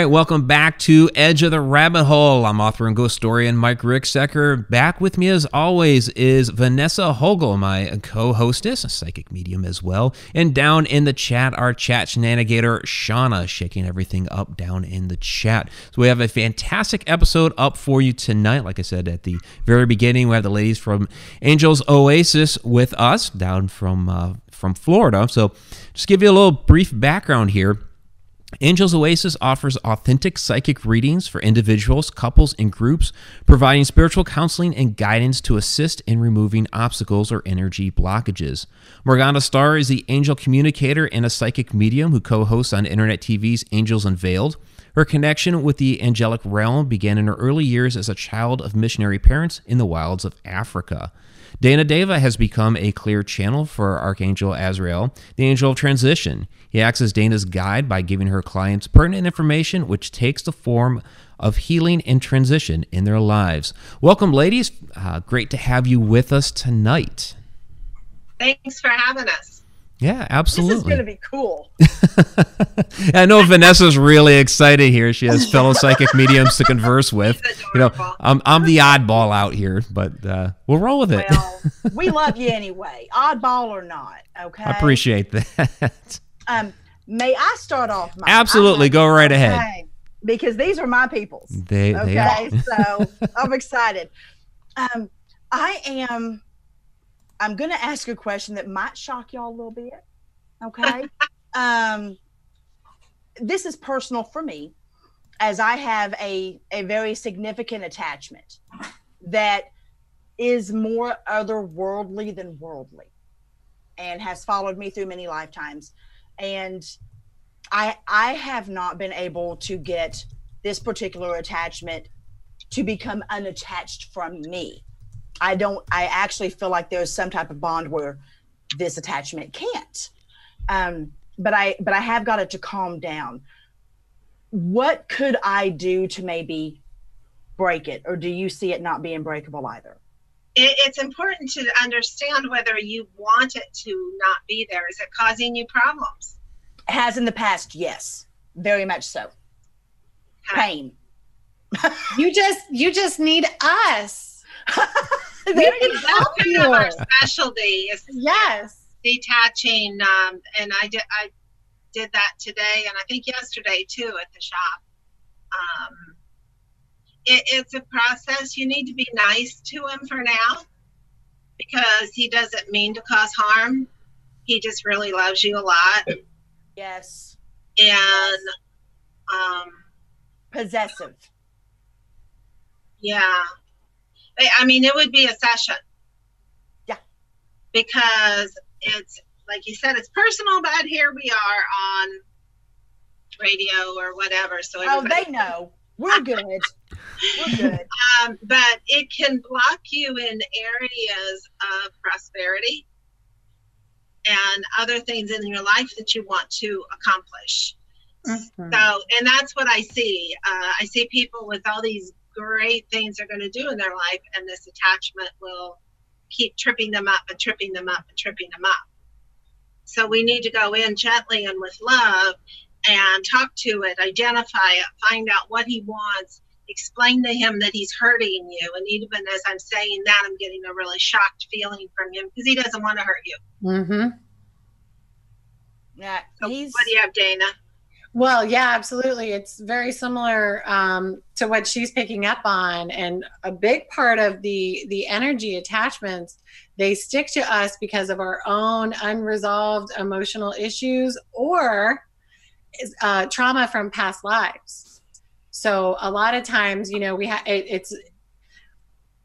right, welcome back to Edge of the Rabbit Hole. I'm author and ghost historian Mike Ricksecker. Back with me as always is Vanessa Hogel, my co-hostess, a psychic medium as well. And down in the chat, our chat shenanigator Shauna, shaking everything up down in the chat. So we have a fantastic episode up for you tonight. Like I said at the very beginning, we have the ladies from Angels Oasis with us down from uh, from Florida. So just give you a little brief background here. Angels Oasis offers authentic psychic readings for individuals, couples, and groups, providing spiritual counseling and guidance to assist in removing obstacles or energy blockages. Morgana Starr is the angel communicator and a psychic medium who co hosts on internet TV's Angels Unveiled. Her connection with the angelic realm began in her early years as a child of missionary parents in the wilds of Africa. Daena Deva has become a clear channel for Archangel Azrael, the angel of transition. He acts as Daena's guide by giving her clients pertinent information which takes the form of healing and transition in their lives. Welcome, ladies. Uh, great to have you with us tonight. Thanks for having us. Yeah, absolutely. This is going to be cool. I know Vanessa's really excited here. She has fellow psychic mediums to converse with. You know, I'm, I'm the oddball out here, but uh, we'll roll with it. Well, we love you anyway, oddball or not. Okay. I appreciate that. Um, may I start off? My, Absolutely, go right okay, ahead. Because these are my peoples. They, okay, they so I'm excited. Um, I am I'm going to ask a question that might shock y'all a little bit. Okay. um, this is personal for me, as I have a, a very significant attachment that is more otherworldly than worldly and has followed me through many lifetimes. And I I have not been able to get this particular attachment to become unattached from me. I don't, I actually feel like there's some type of bond where this attachment can't. Um, but I, but I have got it to calm down. What could I do to maybe break it? Or do you see it not being breakable either? It, it's important to understand whether you want it to not be there. Is it causing you problems? Has in the past, yes, very much so. Pain. you just, you just need us. There you go. Our specialty is yes detaching, um, and I did I did that today, and I think yesterday too at the shop. Um, it, it's a process. You need to be nice to him for now because he doesn't mean to cause harm. He just really loves you a lot. Yes. And yes. um possessive. Yeah. I mean, it would be a session. Yeah. Because it's, like you said, it's personal, but here we are on radio or whatever. So oh, they know. We're good. We're good. Um, but it can block you in areas of prosperity and other things in your life that you want to accomplish. Mm-hmm. So, and that's what I see. Uh, I see people with all these great things they're going to do in their life, and this attachment will keep tripping them up and tripping them up and tripping them up. So we need to go in gently and with love and talk to it, identify it, find out what he wants, explain to him that he's hurting you. And even as I'm saying that, I'm getting a really shocked feeling from him because he doesn't want to hurt you. Mm-hmm. Yeah. So what do you have, Daena? Well, yeah, absolutely. It's very similar um, to what she's picking up on, and a big part of the the energy attachments they stick to us because of our own unresolved emotional issues or uh, trauma from past lives. So a lot of times, you know, we have it, it's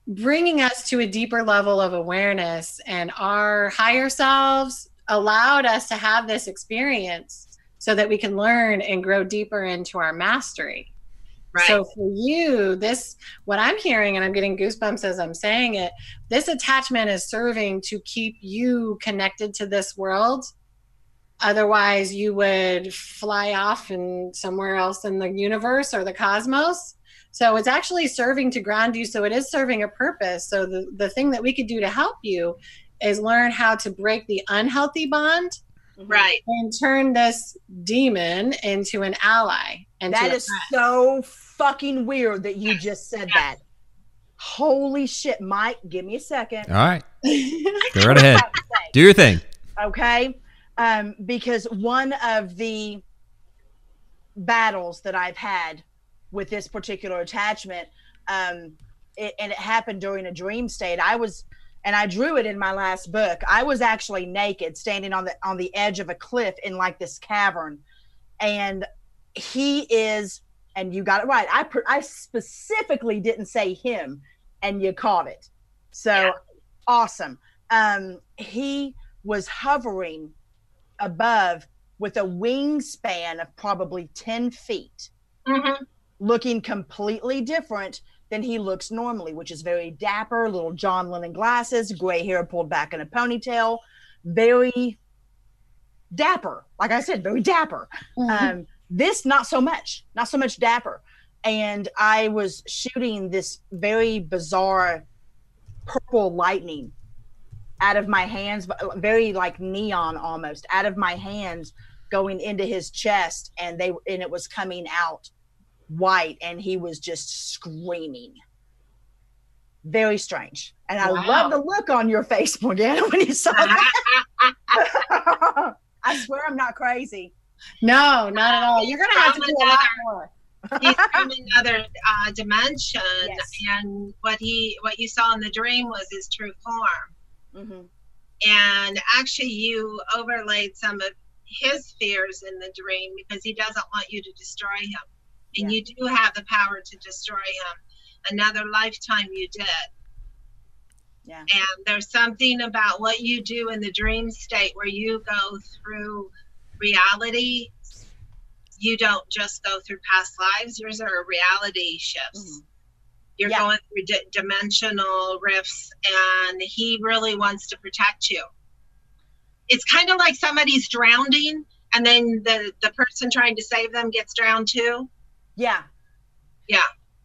bringing us to a deeper level of awareness, and our higher selves allowed us to have this experience so that we can learn and grow deeper into our mastery. Right. So for you, this what I'm hearing and I'm getting goosebumps as I'm saying it, this attachment is serving to keep you connected to this world. Otherwise, you would fly off and somewhere else in the universe or the cosmos. So it's actually serving to ground you. So it is serving a purpose. So the, the thing that we could do to help you is learn how to break the unhealthy bond Right. and turn this demon into an ally. And That to so fucking weird that you just said that. Holy shit, Mike, give me a second. All right. Go right ahead. Do your thing. okay um because one of the battles that i've had with this particular attachment um it, and it happened during a dream state i was and i drew it in my last book. I was actually naked standing on the on the edge of a cliff in like this cavern. And he is and you got it right i pr- i specifically didn't say him and you caught it. So Yeah. awesome. Um he was hovering above with a wingspan of probably 10 feet, hmm looking completely different than he looks normally, which is very dapper, little John Lennon glasses, gray hair pulled back in a ponytail, very dapper. Like I said, very dapper. Um, this, not so much, not so much dapper. And I was shooting this very bizarre purple lightning out of my hands, very like neon almost, out of my hands, going into his chest, and they and it was coming out white, and he was just screaming. Very strange, and I Wow. love the look on your face, Morgana, when you saw that. I swear I'm not crazy. no, not at all. You're gonna have to do a lot more. He's from another uh, dimension, Yes. and what he what you saw in the dream was his true form. hmm And actually, you overlaid some of his fears in the dream because he doesn't want you to destroy him, and Yeah. you do have the power to destroy him. Another lifetime, you did. Yeah. And there's something about what you do in the dream state where you go through reality. You don't just go through past lives, yours are reality shifts. Mhm. You're Yeah. going through di- dimensional rifts, and he really wants to protect you. It's kind of like somebody's drowning, and then the, the person trying to save them gets drowned too. Yeah. Yeah.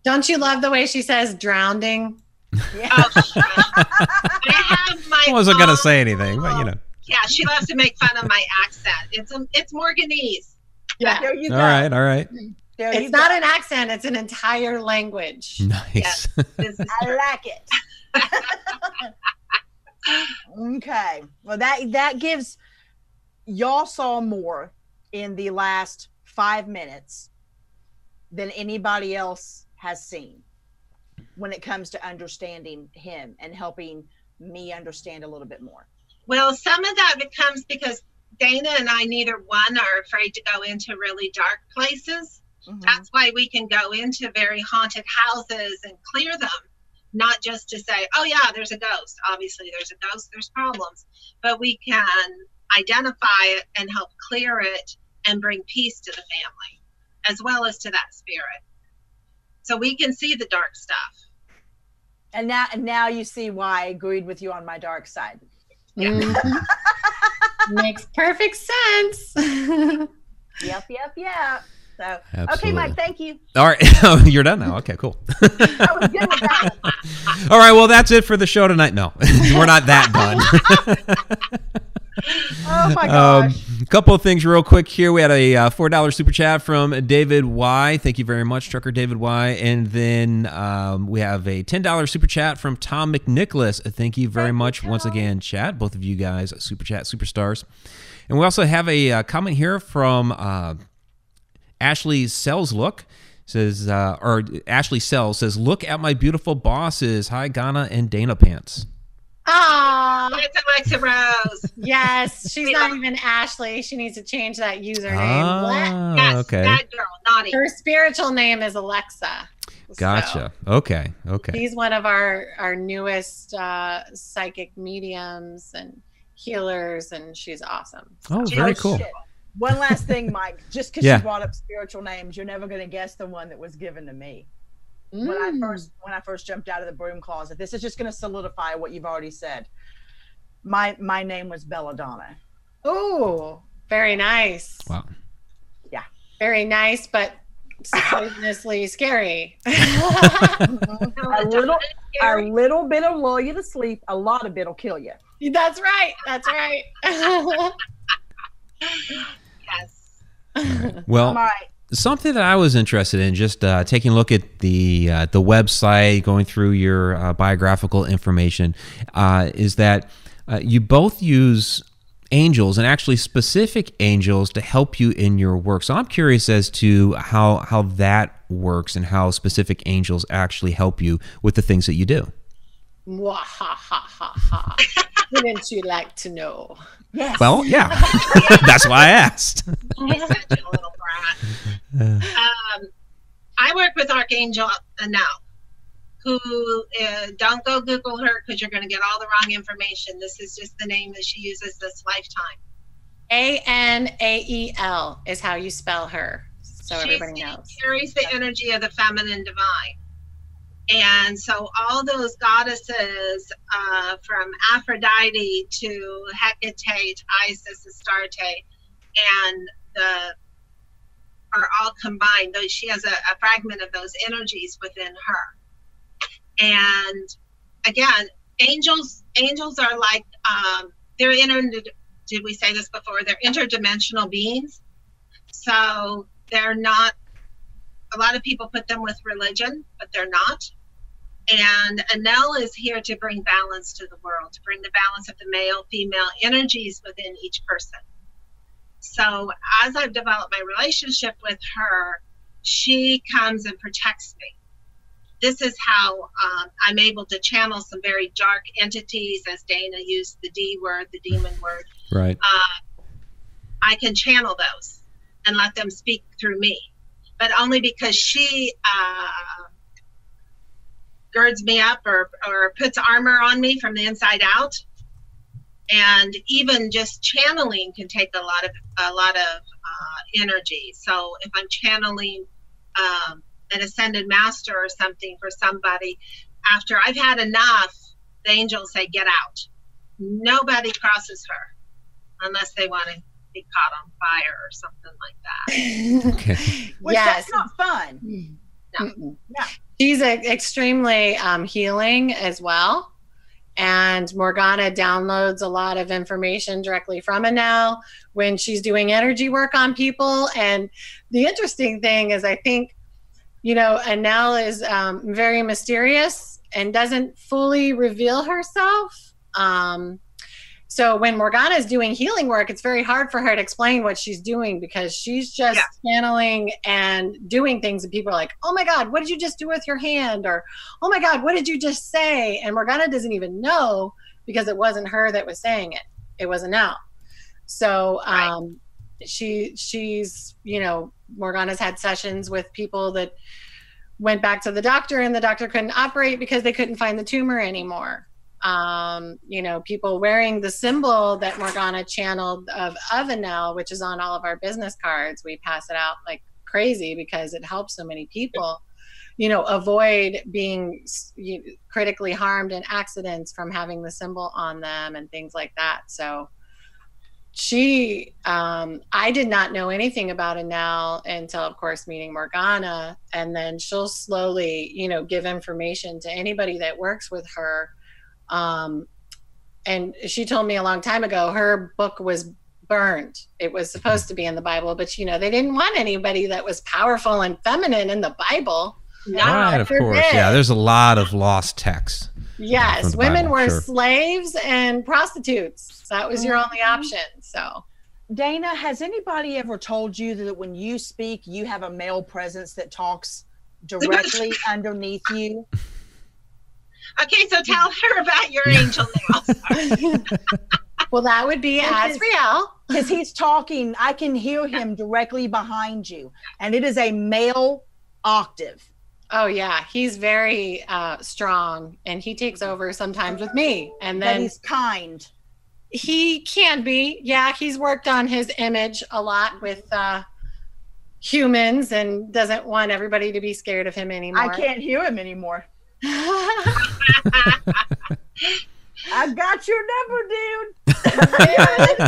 Don't you love the way she says drowning? Oh, yeah. Oh. I have my I wasn't gonna say anything, but you know. Yeah, she loves to make fun of my accent. It's a, it's Morganese. Yeah. There you All go. right, all right. There you It's go. not an accent, it's an entire language. Nice. This is I like it. okay. Well, that that gives y'all saw more in the last five minutes than anybody else has seen when it comes to understanding him and helping me understand a little bit more. Well, some of that becomes because Daena and I, neither one, are afraid to go into really dark places. Mhm. That's why we can go into very haunted houses and clear them, not just to say, oh, yeah, there's a ghost. Obviously, there's a ghost, there's problems, but we can identify it and help clear it and bring peace to the family as well as to that spirit. So we can see the dark stuff. And now, and now you see why I agreed with you on my dark side. Mhm. Makes perfect sense. Yep, yep, yep. So, okay, Mike, thank you. All right. Oh, you're done now. Okay, cool. I was good with that. All right. Well, that's it for the show tonight. No, we're not that done. Oh my Um, gosh. a couple of things real quick here. We had a uh, $4 super chat from David Y. Thank you very much, Trucker David Y. And then um, we have a $10 super chat from Tom McNicholas. Thank you very Thank you, much once again, chat. Both of you guys, super chat superstars. And we also have a uh, comment here from uh, Ashley Sells Look. Says, uh, or Ashley Sells says, Look at my beautiful bosses. Hi, Ghana and Dana Pants. Ah, It's Alexa Rose. yes. She's not even Ashley. She needs to change that username. Ah, Yes, okay. that girl, naughty. Her spiritual name is Alexa. Gotcha. Okay. Okay. She's one of our our newest uh, psychic mediums and healers, and she's awesome. Oh, She very cool. shit. One last thing, Mike. Just because Yeah. you brought up spiritual names, you're never going to guess the one that was given to me when I Mm. first when I first jumped out of the broom closet. This is just going to solidify what you've already said. My my name was Belladonna. Oh, very nice. Wow. Yeah. Very nice, but poisonously scary. a little a little bit will lull you to sleep. A lot of it'll kill you. That's right. That's right. Yes. Well, All right. Something that I was interested in, just uh, taking a look at the uh, the website, going through your uh, biographical information, uh, is that uh, you both use angels and actually specific angels to help you in your work. So I'm curious as to how how that works and how specific angels actually help you with the things that you do. Ha, ha, ha, ha. Wouldn't you like to know? Yes. Well, yeah, that's why I asked. He's such a little brat. Um, I work with Archangel Anael, who uh, don't go Google her because you're going to get all the wrong information. This is just the name that she uses this lifetime. A N A E L is how you spell her. So She's- everybody knows. carries the energy of the feminine divine. And so all those goddesses uh, from Aphrodite to Hecate, Isis, Astarte, and the are all combined. Those she has a, a fragment of those energies within her. And again, angels angels are like um, they're inter. Did we say this before? They're interdimensional beings. So they're not a lot of people put them with religion, but they're not. And Anael is here to bring balance to the world, to bring the balance of the male, female energies within each person. So as I've developed my relationship with her, she comes and protects me. This is how um, I'm able to channel some very dark entities, as Daena used the D word, the demon word. Right. Uh, I can channel those and let them speak through me, but only because she uh, girds me up or, or puts armor on me from the inside out. And even just channeling can take a lot of a lot of uh, energy. So if I'm channeling um, an ascended master or something for somebody, after I've had enough, the angels say, "Get out." Nobody crosses her unless they want to be caught on fire or something like that. Okay. Which yes. that's not fun. No. No. She's a, extremely um, healing as well. And Morgana downloads a lot of information directly from Anael when she's doing energy work on people. And the interesting thing is, I think, you know, Anael is um, very mysterious and doesn't fully reveal herself. Um, so when Morgana is doing healing work, it's very hard for her to explain what she's doing because she's just Yeah. channeling and doing things, and people are like, "Oh my God, what did you just do with your hand?" or "Oh my God, what did you just say?" And Morgana doesn't even know because it wasn't her that was saying it; it was Anael. So Right. um, she she's you know Morgana's had sessions with people that went back to the doctor and the doctor couldn't operate because they couldn't find the tumor anymore um, you know, people wearing the symbol that Morgana channeled of Avanel, which is on all of our business cards. We pass it out like crazy because it helps so many people, you know, avoid being critically harmed in accidents from having the symbol on them and things like that. So she, um, I did not know anything about Anael until, of course, meeting Morgana. And then she'll slowly, you know, give information to anybody that works with her um, and she told me a long time ago her book was burned it was supposed to be in the bible but you know they didn't want anybody that was powerful and feminine in the bible No, right, of course. did. Yeah, there's a lot of lost texts. yes From women Bible, were sure. slaves and prostitutes that was your only Mhm. option so Daena, has anybody ever told you that when you speak, you have a male presence that talks directly underneath you? Okay, so tell her about your angel now. well that would be Because- Azrael. Because he's talking, I can hear him directly behind you, and it is a male octave. oh yeah he's very uh, strong and he takes over sometimes with me and That then he's kind. he can be yeah he's worked on his image a lot with uh humans and doesn't want everybody to be scared of him anymore I can't hear him anymore. I got your number, dude.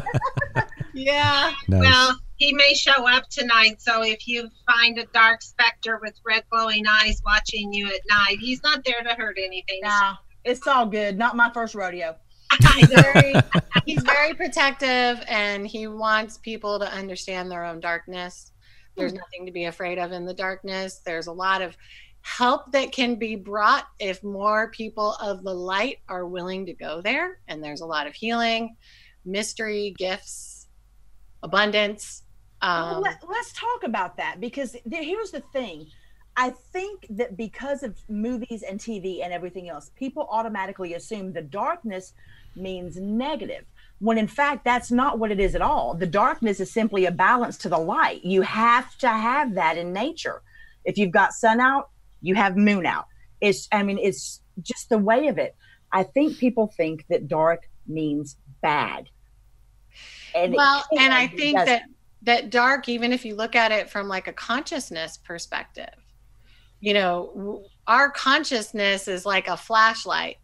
yeah Nice. Well, he may show up tonight, so if you find a dark specter with red glowing eyes watching you at night, he's not there to hurt anything. Nah, it's all good. Not my first rodeo. He's very, he's very protective and he wants people to understand their own darkness. There's hmm. nothing to be afraid of in the darkness. There's a lot of help that can be brought if more people of the light are willing to go there. And there's a lot of healing, mystery, gifts, abundance. Um, let, us talk about that because there, here's the thing. I think that because of movies and TV and everything else, people automatically assume the darkness means negative, when in fact, that's not what it is at all. The darkness is simply a balance to the light. You have to have that in nature. If you've got sun out, you have moon out. It's, I mean, it's just the way of it. I think people think that dark means bad. And well, and I think doesn't. that that dark, even if you look at it from like a consciousness perspective, you know, our consciousness is like a flashlight.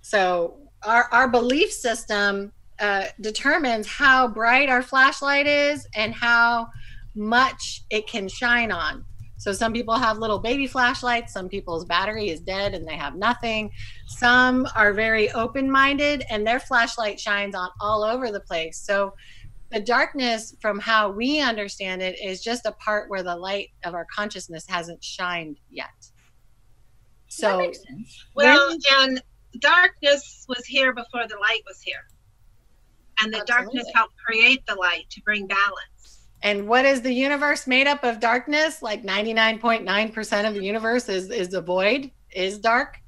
So our our belief system uh, determines how bright our flashlight is and how much it can shine on. So some people have little baby flashlights, some people's battery is dead and they have nothing. Some are very open-minded and their flashlight shines on all over the place. So the darkness from how we understand it is just a part where the light of our consciousness hasn't shined yet. That So makes sense. Well, When- and darkness was here before the light was here. And the darkness helped create the light to bring balance. And what is the universe made up of darkness? Like 99.9% of the universe is is the void, is dark.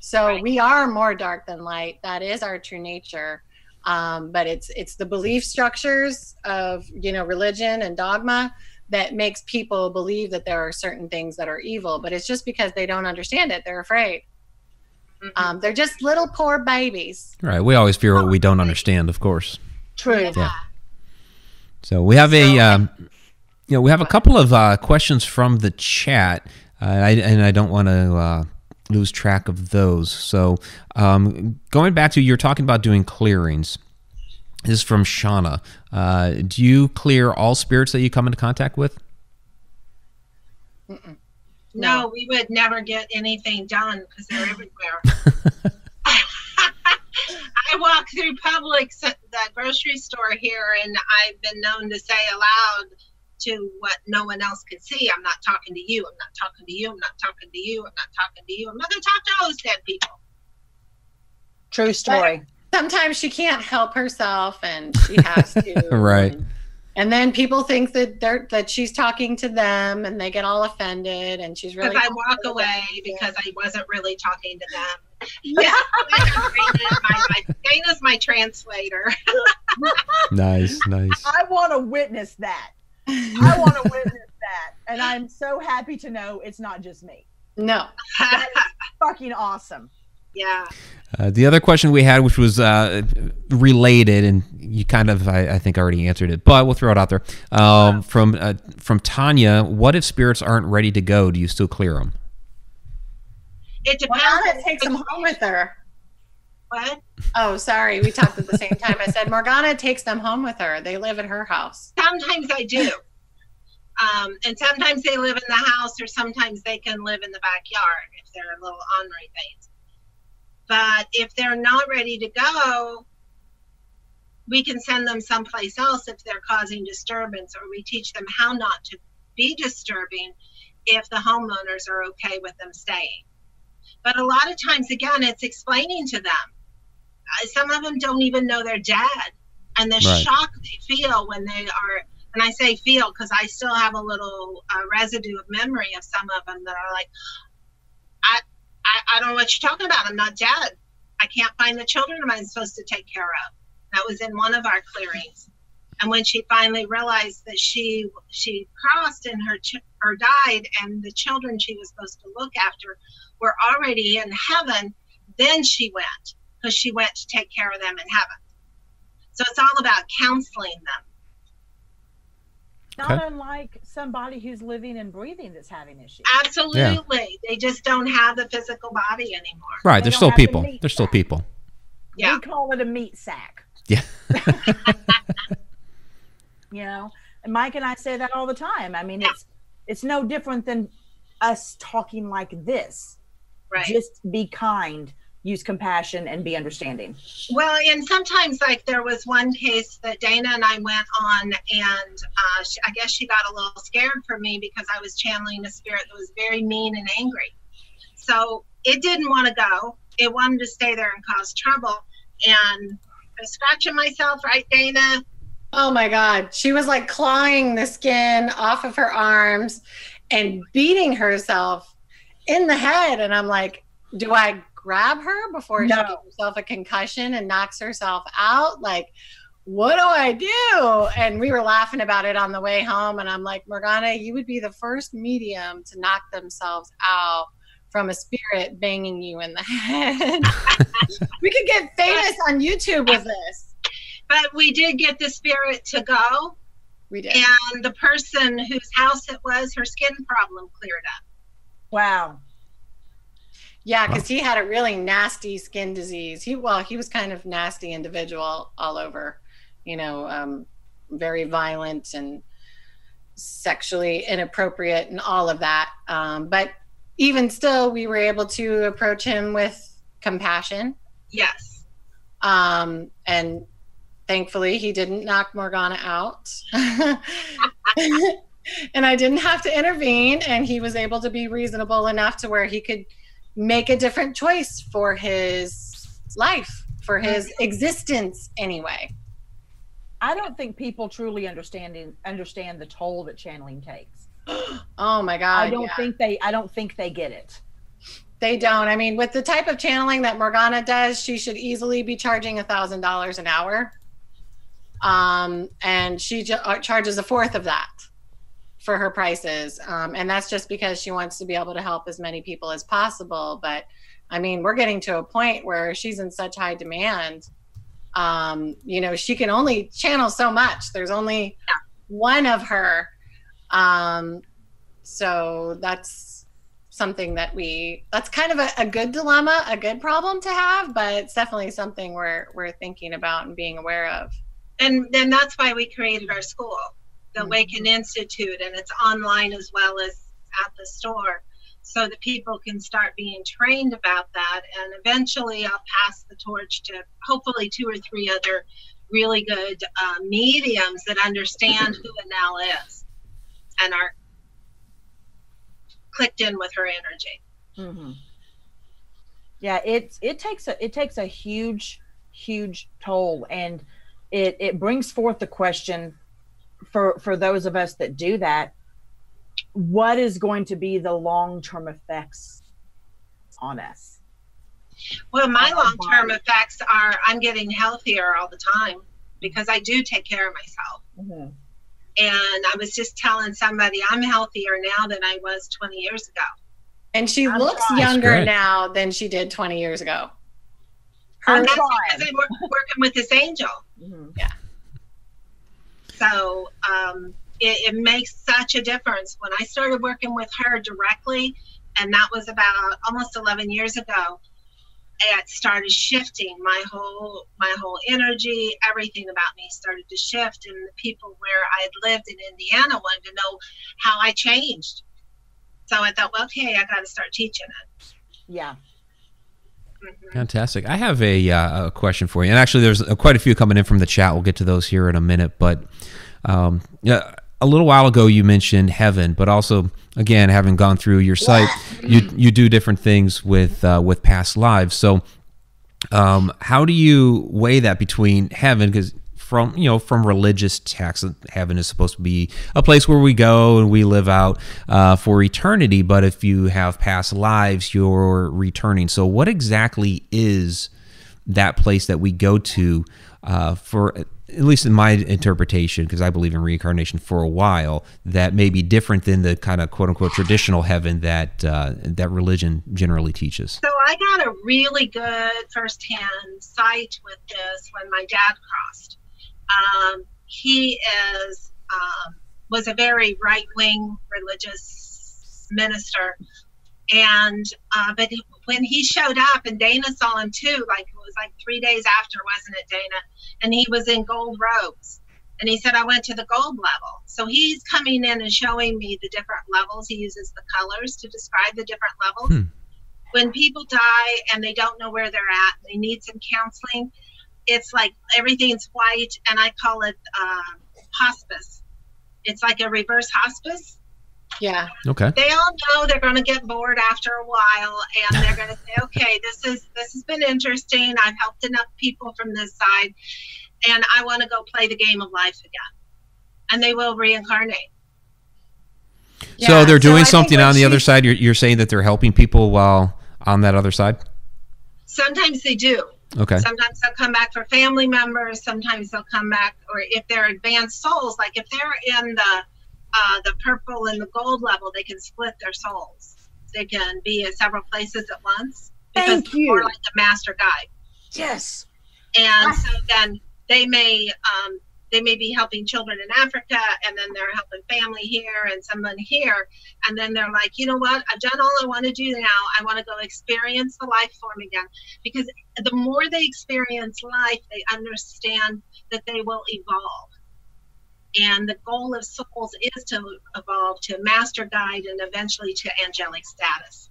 So Right. we are more dark than light. That is our true nature. Um, but it's it's the belief structures of you know religion and dogma that makes people believe that there are certain things that are evil. But it's just because they don't understand it. They're afraid. Mhm. Um, they're just little poor babies. Right. We always fear what we don't understand, of course. True. Yeah. So we have a, um, you know, we have a couple of uh, questions from the chat, uh, I, and I don't want to uh, lose track of those. So um, going back to you're talking about doing clearings. This is from Shauna. Uh, do you clear all spirits that you come into contact with? No, we would never get anything done because they're everywhere. I walk through Publix, at the grocery store here, and I've been known to say aloud to what no one else can see. I'm not talking to you. I'm not talking to you. I'm not talking to you. I'm not talking to you. I'm not going to talk to all those dead people. True story. sometimes she can't help herself and she has to Right. and, and then people think that they're that she's talking to them and they get all offended and she's Because really I walk away because I wasn't really talking to them. Yeah, Daena's my, my, Daena's my translator. Nice, nice. I want to witness that. I want to witness that. And I'm so happy to know it's not just me. no Fucking awesome. yeah. Uh, the other question we had, which was uh, related, and you kind of, I, I think, already answered it, but we'll throw it out there. Um, from uh, from Tanya, what if spirits aren't ready to go? Do you still clear them? It depends. Morgana takes them home with her What? oh sorry we talked at the same time i said morgana takes them home with her they live at her house Sometimes I do. Um, and sometimes they live in the house, or sometimes they can live in the backyard if they're a little ornery things. But if they're not ready to go, we can send them someplace else if they're causing disturbance, or we teach them how not to be disturbing if the homeowners are okay with them staying. But a lot of times, again, it's explaining to them. Uh, Some of them don't even know they're dead, and the Right. shock they feel when they are. And I say feel because I still have a little uh, residue of memory of some of them that are like, I, I, I don't know what you're talking about. I'm not dead. I can't find the children I'm I supposed to take care of. That was in one of our clearings. And when she finally realized that she she crossed and her ch- or died, and the children she was supposed to look after were already in heaven, then she went because she went to take care of them in heaven. So it's all about counseling them. Not Okay. unlike somebody who's living and breathing that's having issues. Absolutely, they just don't have the physical body anymore. Right, They they're still have the people. They're still people. Yeah. We call it a meat sack. Yeah. You know, and Mike and I say that all the time. I mean, it's it's no different than us talking like this. Right. Just be kind. use compassion and be understanding. Well, and sometimes, like there was one case that Daena and I went on, and uh, she, I guess she got a little scared for me because I was channeling a spirit that was very mean and angry. So it didn't want to go. It wanted to stay there and cause trouble. And I was scratching myself, right, Daena? Oh my God. She was like clawing the skin off of her arms and beating herself in the head. And I'm like, do I grab her before no. she gives herself a concussion and knocks herself out? Like, what do I do? And we were laughing about it on the way home. And I'm like, Morgana, you would be the first medium to knock themselves out from a spirit banging you in the head. we could get famous on YouTube with this. But we did get the spirit to go. We did. And the person whose house it was, her skin problem cleared up. Wow. Yeah, because he had a really nasty skin disease. He well, he was kind of nasty individual all over, you know, um, very violent and sexually inappropriate and all of that. Um, but even still, we were able to approach him with compassion. Yes. Um, and thankfully, he didn't knock Morgana out. and I didn't have to intervene, and he was able to be reasonable enough to where he could make a different choice for his life, for his existence anyway. I don't think people truly understanding understand the toll that channeling takes. oh my god. I don't yeah. think they I don't think they get it. They don't. I mean, with the type of channeling that Morgana does, she should easily be charging a thousand dollars an hour. Um, and she ju- uh, charges a fourth of that for her prices. Um, and that's just because she wants to be able to help as many people as possible. But I mean, we're getting to a point where she's in such high demand. Um, you know, she can only channel so much. There's only one of her. Um, so that's something that we that's kind of a, a good dilemma, a good problem to have, but it's definitely something we're we're thinking about and being aware of. And then that's why we created our school the Waken Institute, and it's online as well as at the store, so that people can start being trained about that. And eventually, I'll pass the torch to hopefully two or three other really good uh, mediums that understand who Anael is and are clicked in with her energy. Mm-hmm. Yeah, it it takes a it takes a huge huge toll, and it it brings forth the question for for those of us that do that what is going to be the long-term effects on us? Well my long-term effects are i'm getting healthier all the time because i do take care of myself. Mm-hmm. and i was just telling somebody i'm healthier now than i was 20 years ago. And she I'm looks trying. younger now than she did 20 years ago. Her that's because i'm working with this angel. Mm-hmm. yeah so um, it, it makes such a difference. When I started working with her directly, and that was about almost 11 years ago, it started shifting my whole my whole energy everything about me started to shift and the people where i had lived in indiana wanted to know how i changed so i thought well okay i got to start teaching it yeah. Fantastic. I have a, uh, a, question for you, and actually, there's quite a few coming in from the chat. We'll get to those here in a minute, but um, a little while ago you mentioned heaven, but also again having gone through your site, you you do different things with uh, with past lives. So, um, how do you weigh that between heaven? Because from you know from religious texts, heaven is supposed to be a place where we go and we live out uh, for eternity. But if you have past lives, you're returning. So, what exactly is that place that we go to uh, for at least in my interpretation, because I believe in reincarnation for a while, that may be different than the kind of quote unquote traditional heaven that uh, that religion generally teaches. So I got a really good firsthand sight with this when my dad crossed. Um, he is um, was a very right wing religious minister, and uh, but he, when he showed up and Daena saw him too, like it was like three days after, wasn't it, Dana? And he was in gold robes. And he said, I went to the gold level. So he's coming in and showing me the different levels. He uses the colors to describe the different levels, hmm. when people die and they don't know where they're at, they need some counseling. It's like everything's white, and I call it uh, hospice. It's like a reverse hospice. Yeah. Okay. They all know they're going to get bored after a while, and they're going to say, "Okay, this is this has been interesting. I've helped enough people from this side, and I want to go play the game of life again." And they will reincarnate. Yeah, so they're doing so something on the she, other side. You're, you're saying that they're helping people while on that other side. Sometimes they do. Okay. Sometimes they'll come back for family members. Sometimes they'll come back, or if they're advanced souls, like if they're in the uh, the purple and the gold level, they can split their souls. They can be in several places at once. Thank you. More like a master guide. Yes. And so then they may um, they may be helping children in Africa and then they're helping family here and someone here. And then they're like, you know what? I've done all I want to do now. I want to go experience the life form again. Because the more they experience life, they understand that they will evolve. And the goal of souls is to evolve to master guide and eventually to angelic status.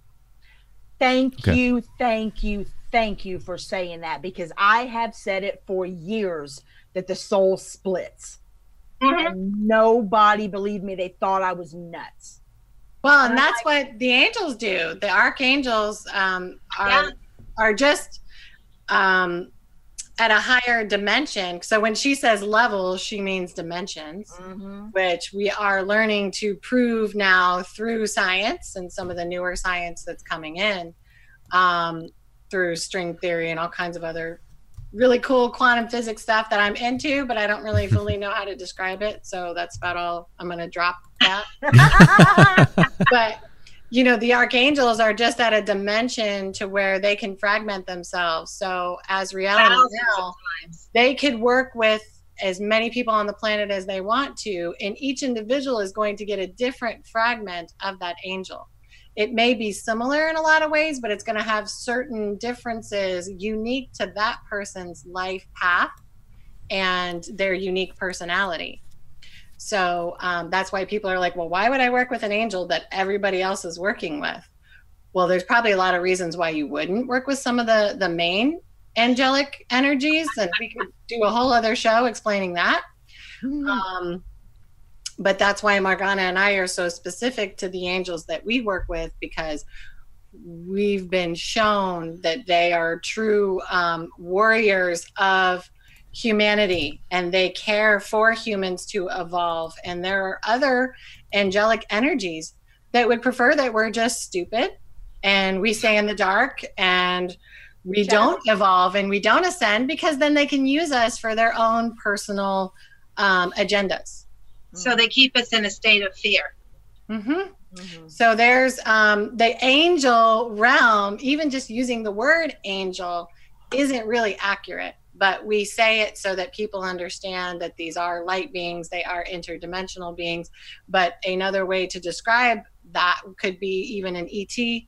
Thank okay. you, thank you, thank you for saying that because I have said it for years that the soul splits. Mm-hmm. And nobody believed me. They thought I was nuts. Well, and that's like, what the angels do. The archangels um, are yeah. are just um, at a higher dimension. So when she says level, she means dimensions, mm-hmm. which we are learning to prove now through science and some of the newer science that's coming in um, through string theory and all kinds of other really cool quantum physics stuff that I'm into, but I don't really fully know how to describe it. So that's about all I'm going to drop that. but you know, the archangels are just at a dimension to where they can fragment themselves. So as reality now, they could work with as many people on the planet as they want to, and each individual is going to get a different fragment of that angel it may be similar in a lot of ways, but it's going to have certain differences unique to that person's life path and their unique personality. So um, that's why people are like, well, why would I work with an angel that everybody else is working with? Well, there's probably a lot of reasons why you wouldn't work with some of the the main angelic energies, and we could do a whole other show explaining that. Mm-hmm. Um, but that's why Morgana and I are so specific to the angels that we work with because we've been shown that they are true um, warriors of humanity and they care for humans to evolve. And there are other angelic energies that would prefer that we're just stupid and we stay in the dark and we don't evolve and we don't ascend because then they can use us for their own personal um, agendas. So they keep us in a state of fear. Mm-hmm. Mm-hmm. So there's um, the angel realm, even just using the word angel isn't really accurate, but we say it so that people understand that these are light beings, they are interdimensional beings. But another way to describe that could be even an ET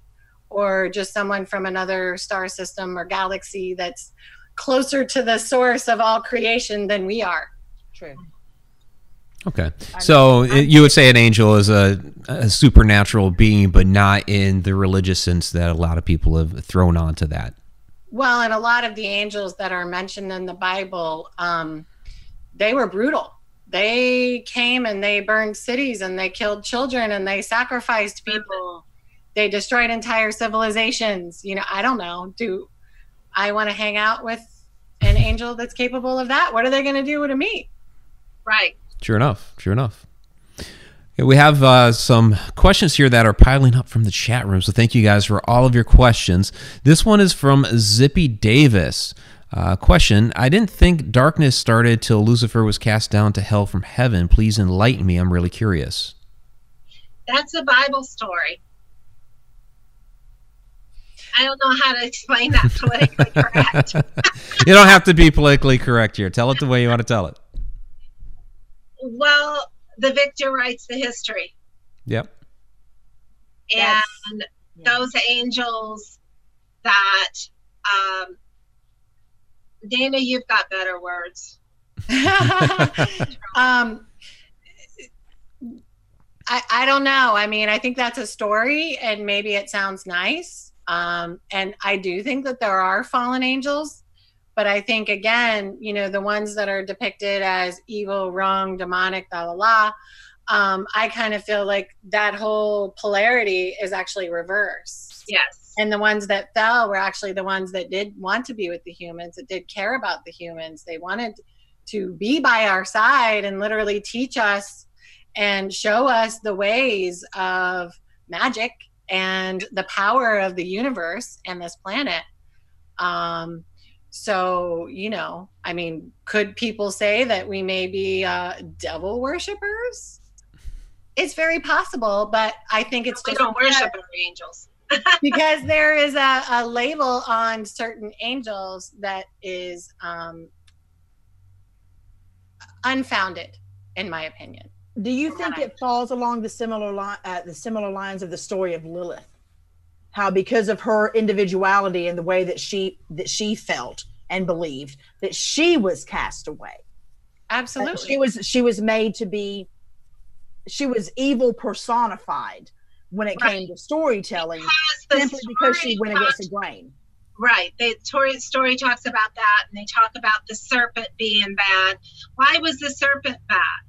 or just someone from another star system or galaxy that's closer to the source of all creation than we are. True. Okay. So you would say an angel is a, a, supernatural being, but not in the religious sense that a lot of people have thrown onto that. Well, and a lot of the angels that are mentioned in the Bible, um, they were brutal. They came and they burned cities and they killed children and they sacrificed people. They destroyed entire civilizations. You know, I don't know. Do I want to hang out with an angel that's capable of that? What are they going to do to me? Right. Sure enough. Sure enough. we have uh, some questions here that are piling up from the chat room. So thank you guys for all of your questions. This one is from Zippy Davis. Uh, question I didn't think darkness started till Lucifer was cast down to hell from heaven. Please enlighten me. I'm really curious. That's a Bible story. I don't know how to explain that politically correct. you don't have to be politically correct here. Tell it the way you want to tell it. Well, the victor writes the history. Yep. And those angels that um, Daena, you've got better words. um, I, I don't know. I mean, I think that's a story and maybe it sounds nice. Um, and I do think that there are fallen angels, but I think again, you know, the ones that are depicted as evil, wrong, demonic, la la la. Um, I kind of feel like that whole polarity is actually reversed. Yes. And the ones that fell were actually the ones that did want to be with the humans, that did care about the humans. They wanted to be by our side and literally teach us and show us the ways of magic and the power of the universe and this planet. Um, so, you know, I mean, could people say that we may be uh, devil worshippers? It's very possible, but I think it's we just don't worship our angels. because there is a, a, label on certain angels that is um, unfounded, in my opinion. Do you think it falls along the similar line, uh, the similar lines of the story of Lilith? How because of her individuality and the way that she that she felt and believed that she was cast away. Absolutely, uh, she was she was made to be. She was evil personified when it right. came to storytelling, because simply story because she went against the grain. Right. The story, story talks about that, and they talk about the serpent being bad. Why was the serpent bad?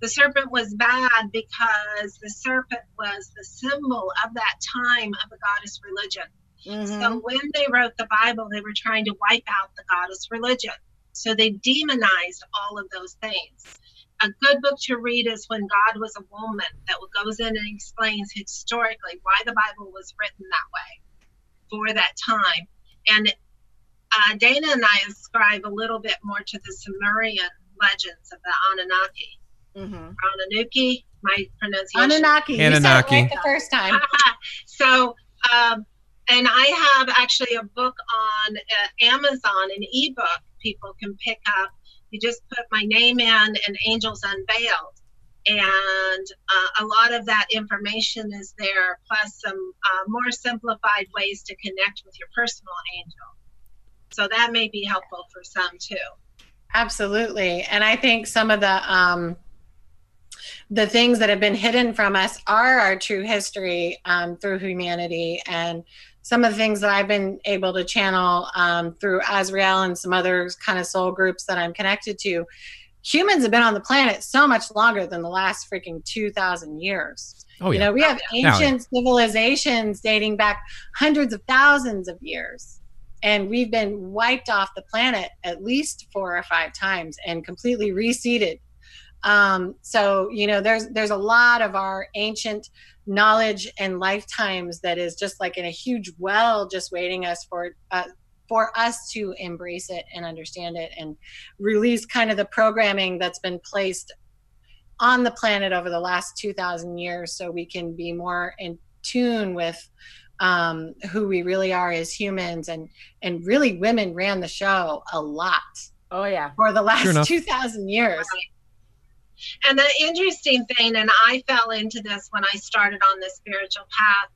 The serpent was bad because the serpent was the symbol of that time of the goddess religion. Mm-hmm. So when they wrote the Bible, they were trying to wipe out the goddess religion. So they demonized all of those things. A good book to read is When God Was a Woman, that goes in and explains historically why the Bible was written that way for that time. And uh, Daena and I ascribe a little bit more to the Sumerian legends of the Anunnaki mm-hmm. Anunnaki, my pronunciation. Anunnaki. Anunnaki. Right the first time. so, um, and I have actually a book on uh, Amazon, an ebook people can pick up. You just put my name in and Angels Unveiled. And uh, a lot of that information is there, plus some uh, more simplified ways to connect with your personal angel. So that may be helpful for some too. Absolutely. And I think some of the um, the things that have been hidden from us are our true history um, through humanity and some of the things that I've been able to channel um, through Azrael and some other kind of soul groups that I'm connected to. Humans have been on the planet so much longer than the last freaking 2,000 years. Oh, yeah. You know, we have ancient yeah. civilizations dating back hundreds of thousands of years. And we've been wiped off the planet at least four or five times and completely reseeded um, so you know, there's there's a lot of our ancient knowledge and lifetimes that is just like in a huge well, just waiting us for uh, for us to embrace it and understand it and release kind of the programming that's been placed on the planet over the last 2000 years so we can be more in tune with um, who we really are as humans and and really women ran the show a lot oh yeah. for the last 2000 years and the interesting thing, and I fell into this when I started on this spiritual path,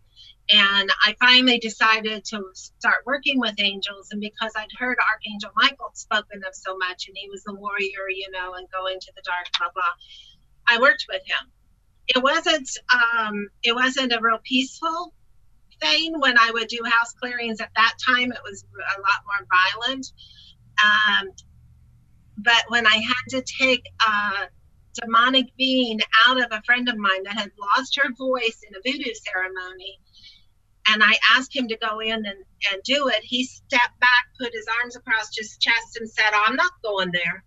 and I finally decided to start working with angels. And because I'd heard Archangel Michael spoken of so much, and he was the warrior, you know, and go into the dark, blah blah, I worked with him. It wasn't um, it wasn't a real peaceful thing when I would do house clearings. At that time, it was a lot more violent. Um, but when I had to take uh, demonic being out of a friend of mine that had lost her voice in a voodoo ceremony. And I asked him to go in and, and do it. He stepped back, put his arms across his chest, and said, I'm not going there.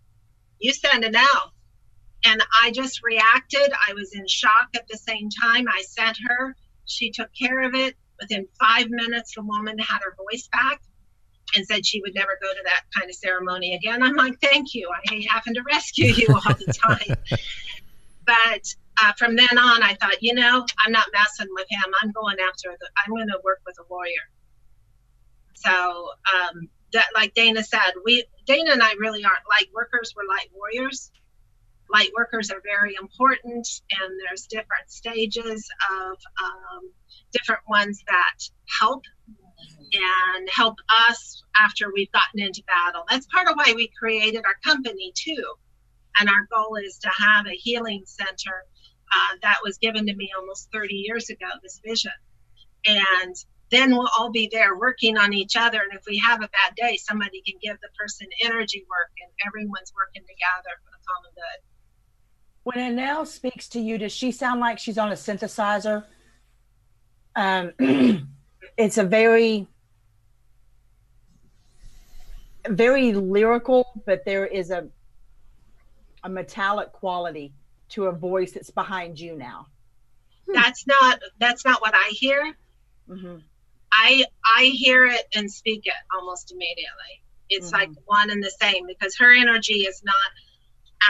You send it out. And I just reacted. I was in shock at the same time. I sent her. She took care of it. Within five minutes, the woman had her voice back and said she would never go to that kind of ceremony again. I'm like, thank you. I hate having to rescue you all the time. but uh, from then on, I thought, you know, I'm not messing with him. I'm going after the, I'm going to work with a warrior. So, um, that, like Daena said, we, Daena and I really aren't light workers. We're light warriors. Light workers are very important, and there's different stages of um, different ones that help and help us after we've gotten into battle. That's part of why we created our company too. And our goal is to have a healing center uh, that was given to me almost 30 years ago, this vision. And then we'll all be there working on each other. And if we have a bad day, somebody can give the person energy work and everyone's working together for the common good. When Anael speaks to you, does she sound like she's on a synthesizer? Um, it's a very, very lyrical, but there is a a metallic quality to a voice that's behind you now. That's not that's not what I hear. Mm-hmm. I I hear it and speak it almost immediately. It's mm-hmm. like one and the same because her energy is not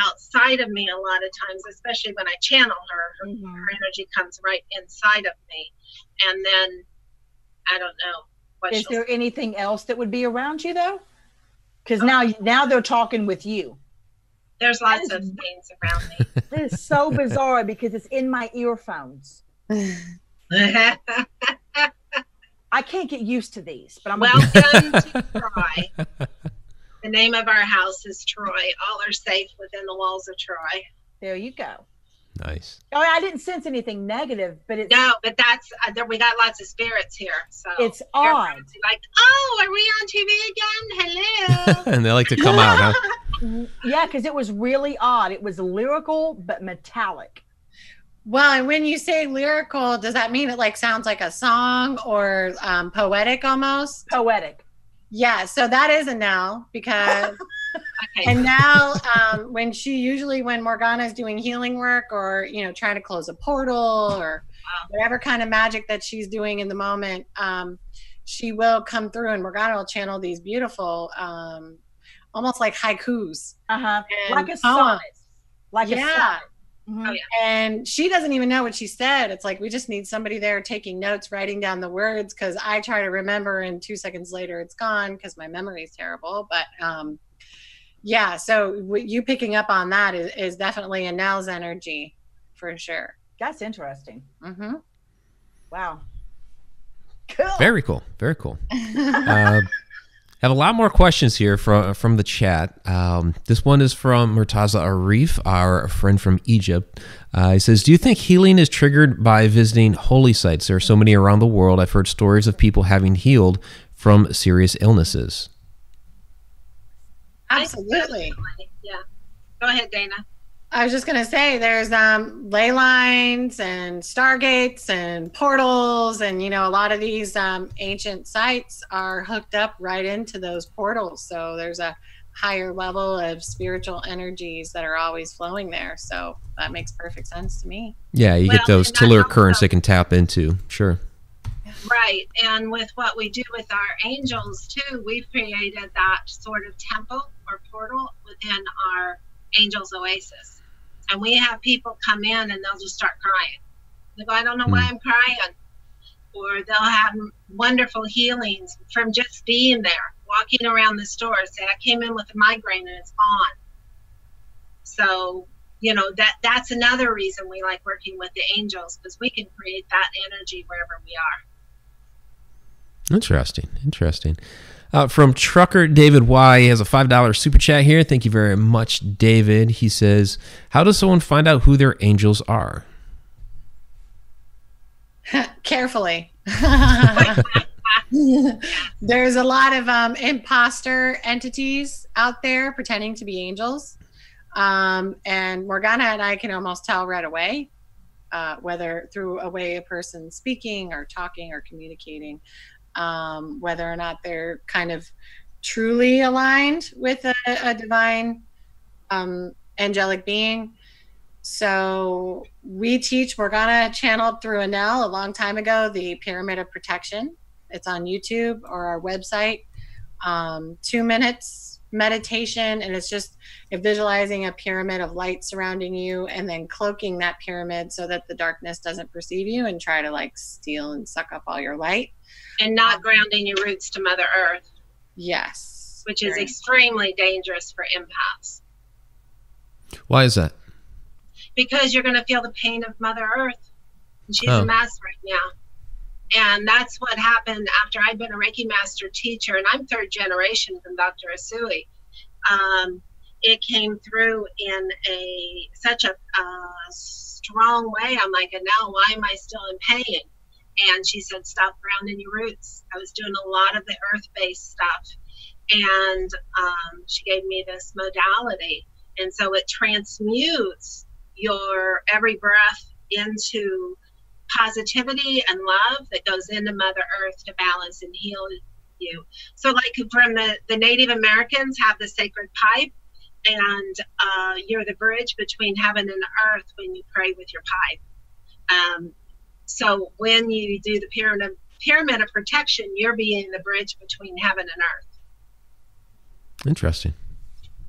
outside of me a lot of times, especially when I channel her. Her, mm-hmm. her energy comes right inside of me, and then I don't know. Is there anything else that would be around you though? Because now now they're talking with you. There's lots of things around me. This is so bizarre because it's in my earphones. I can't get used to these, but I'm welcome to Troy. The name of our house is Troy. All are safe within the walls of Troy. There you go. Nice. Oh, I didn't sense anything negative, but it's no, but that's uh, we got lots of spirits here, so it's odd. Like, oh, are we on TV again? Hello. and they like to come out, huh? Yeah, because it was really odd. It was lyrical but metallic. Well, and when you say lyrical, does that mean it like sounds like a song or um, poetic almost? Poetic. Yeah, so that is a no because okay. and now um, when she usually when Morgana is doing healing work or you know trying to close a portal or whatever kind of magic that she's doing in the moment, um, she will come through and Morgana will channel these beautiful, um, almost like haikus, uh-huh. like a sonnet, like yeah. a sonnet Mm-hmm. Oh, yeah. And she doesn't even know what she said. It's like we just need somebody there taking notes, writing down the words because I try to remember, and two seconds later it's gone because my memory is terrible. But um, yeah, so you picking up on that is, is definitely Anael's energy for sure. That's interesting. Mm-hmm. Wow. Cool. Very cool. Very cool. uh, have a lot more questions here from from the chat. Um, this one is from Murtaza Arif, our friend from Egypt. Uh, he says, "Do you think healing is triggered by visiting holy sites? There are so many around the world. I've heard stories of people having healed from serious illnesses." Absolutely. Yeah. Go ahead, Daena. I was just gonna say there's um, ley lines and stargates and portals, and you know a lot of these um, ancient sites are hooked up right into those portals. So there's a higher level of spiritual energies that are always flowing there. So that makes perfect sense to me. Yeah, you well, get those telluric currents they can tap into. Sure. Right. And with what we do with our angels too, we've created that sort of temple or portal within our angels oasis and we have people come in and they'll just start crying. They go, I don't know why hmm. I'm crying. Or they'll have wonderful healings from just being there, walking around the store. Say, I came in with a migraine and it's gone. So, you know, that that's another reason we like working with the angels because we can create that energy wherever we are. Interesting. Interesting. Uh, from Trucker David Y, he has a $5 super chat here. Thank you very much, David. He says, How does someone find out who their angels are? Carefully. There's a lot of um, imposter entities out there pretending to be angels. Um, and Morgana and I can almost tell right away uh, whether through a way a person speaking or talking or communicating um, whether or not they're kind of truly aligned with a, a divine um, angelic being. So we teach Morgana channeled through Anael a long time ago the Pyramid of Protection. It's on YouTube or our website. Um, two minutes meditation, and it's just visualizing a pyramid of light surrounding you and then cloaking that pyramid so that the darkness doesn't perceive you and try to like steal and suck up all your light and not grounding your roots to Mother Earth. Yes. Which is extremely dangerous for empaths. Why is that? Because you're going to feel the pain of Mother Earth. And she's oh. a mess right now. And that's what happened after I'd been a Reiki master teacher, and I'm third generation from Dr. Usui. Um, it came through in a such a strong way. I'm like, and now why am I still in pain? And she said, stop grounding your roots. I was doing a lot of the earth based stuff. And um, she gave me this modality. And so it transmutes your every breath into positivity and love that goes into Mother Earth to balance and heal you. So, like from the, the Native Americans have the sacred pipe, and uh, you're the bridge between heaven and earth when you pray with your pipe. Um, so, when you do the pyramid, pyramid of protection, you're being the bridge between heaven and earth. Interesting.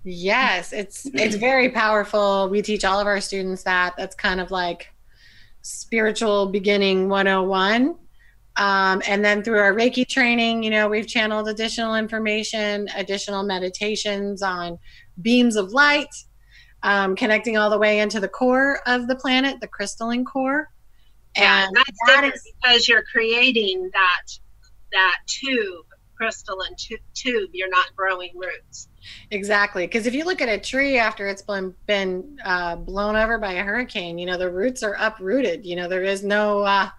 Yes, it's it's very powerful. We teach all of our students that. That's kind of like spiritual beginning 101. Um, and then through our Reiki training, you know, we've channeled additional information, additional meditations on beams of light, um, connecting all the way into the core of the planet, the crystalline core. And yeah, that's that is, because you're creating that that tube, crystalline tube. You're not growing roots. Exactly, because if you look at a tree after it's been been uh, blown over by a hurricane, you know the roots are uprooted. You know there is no uh,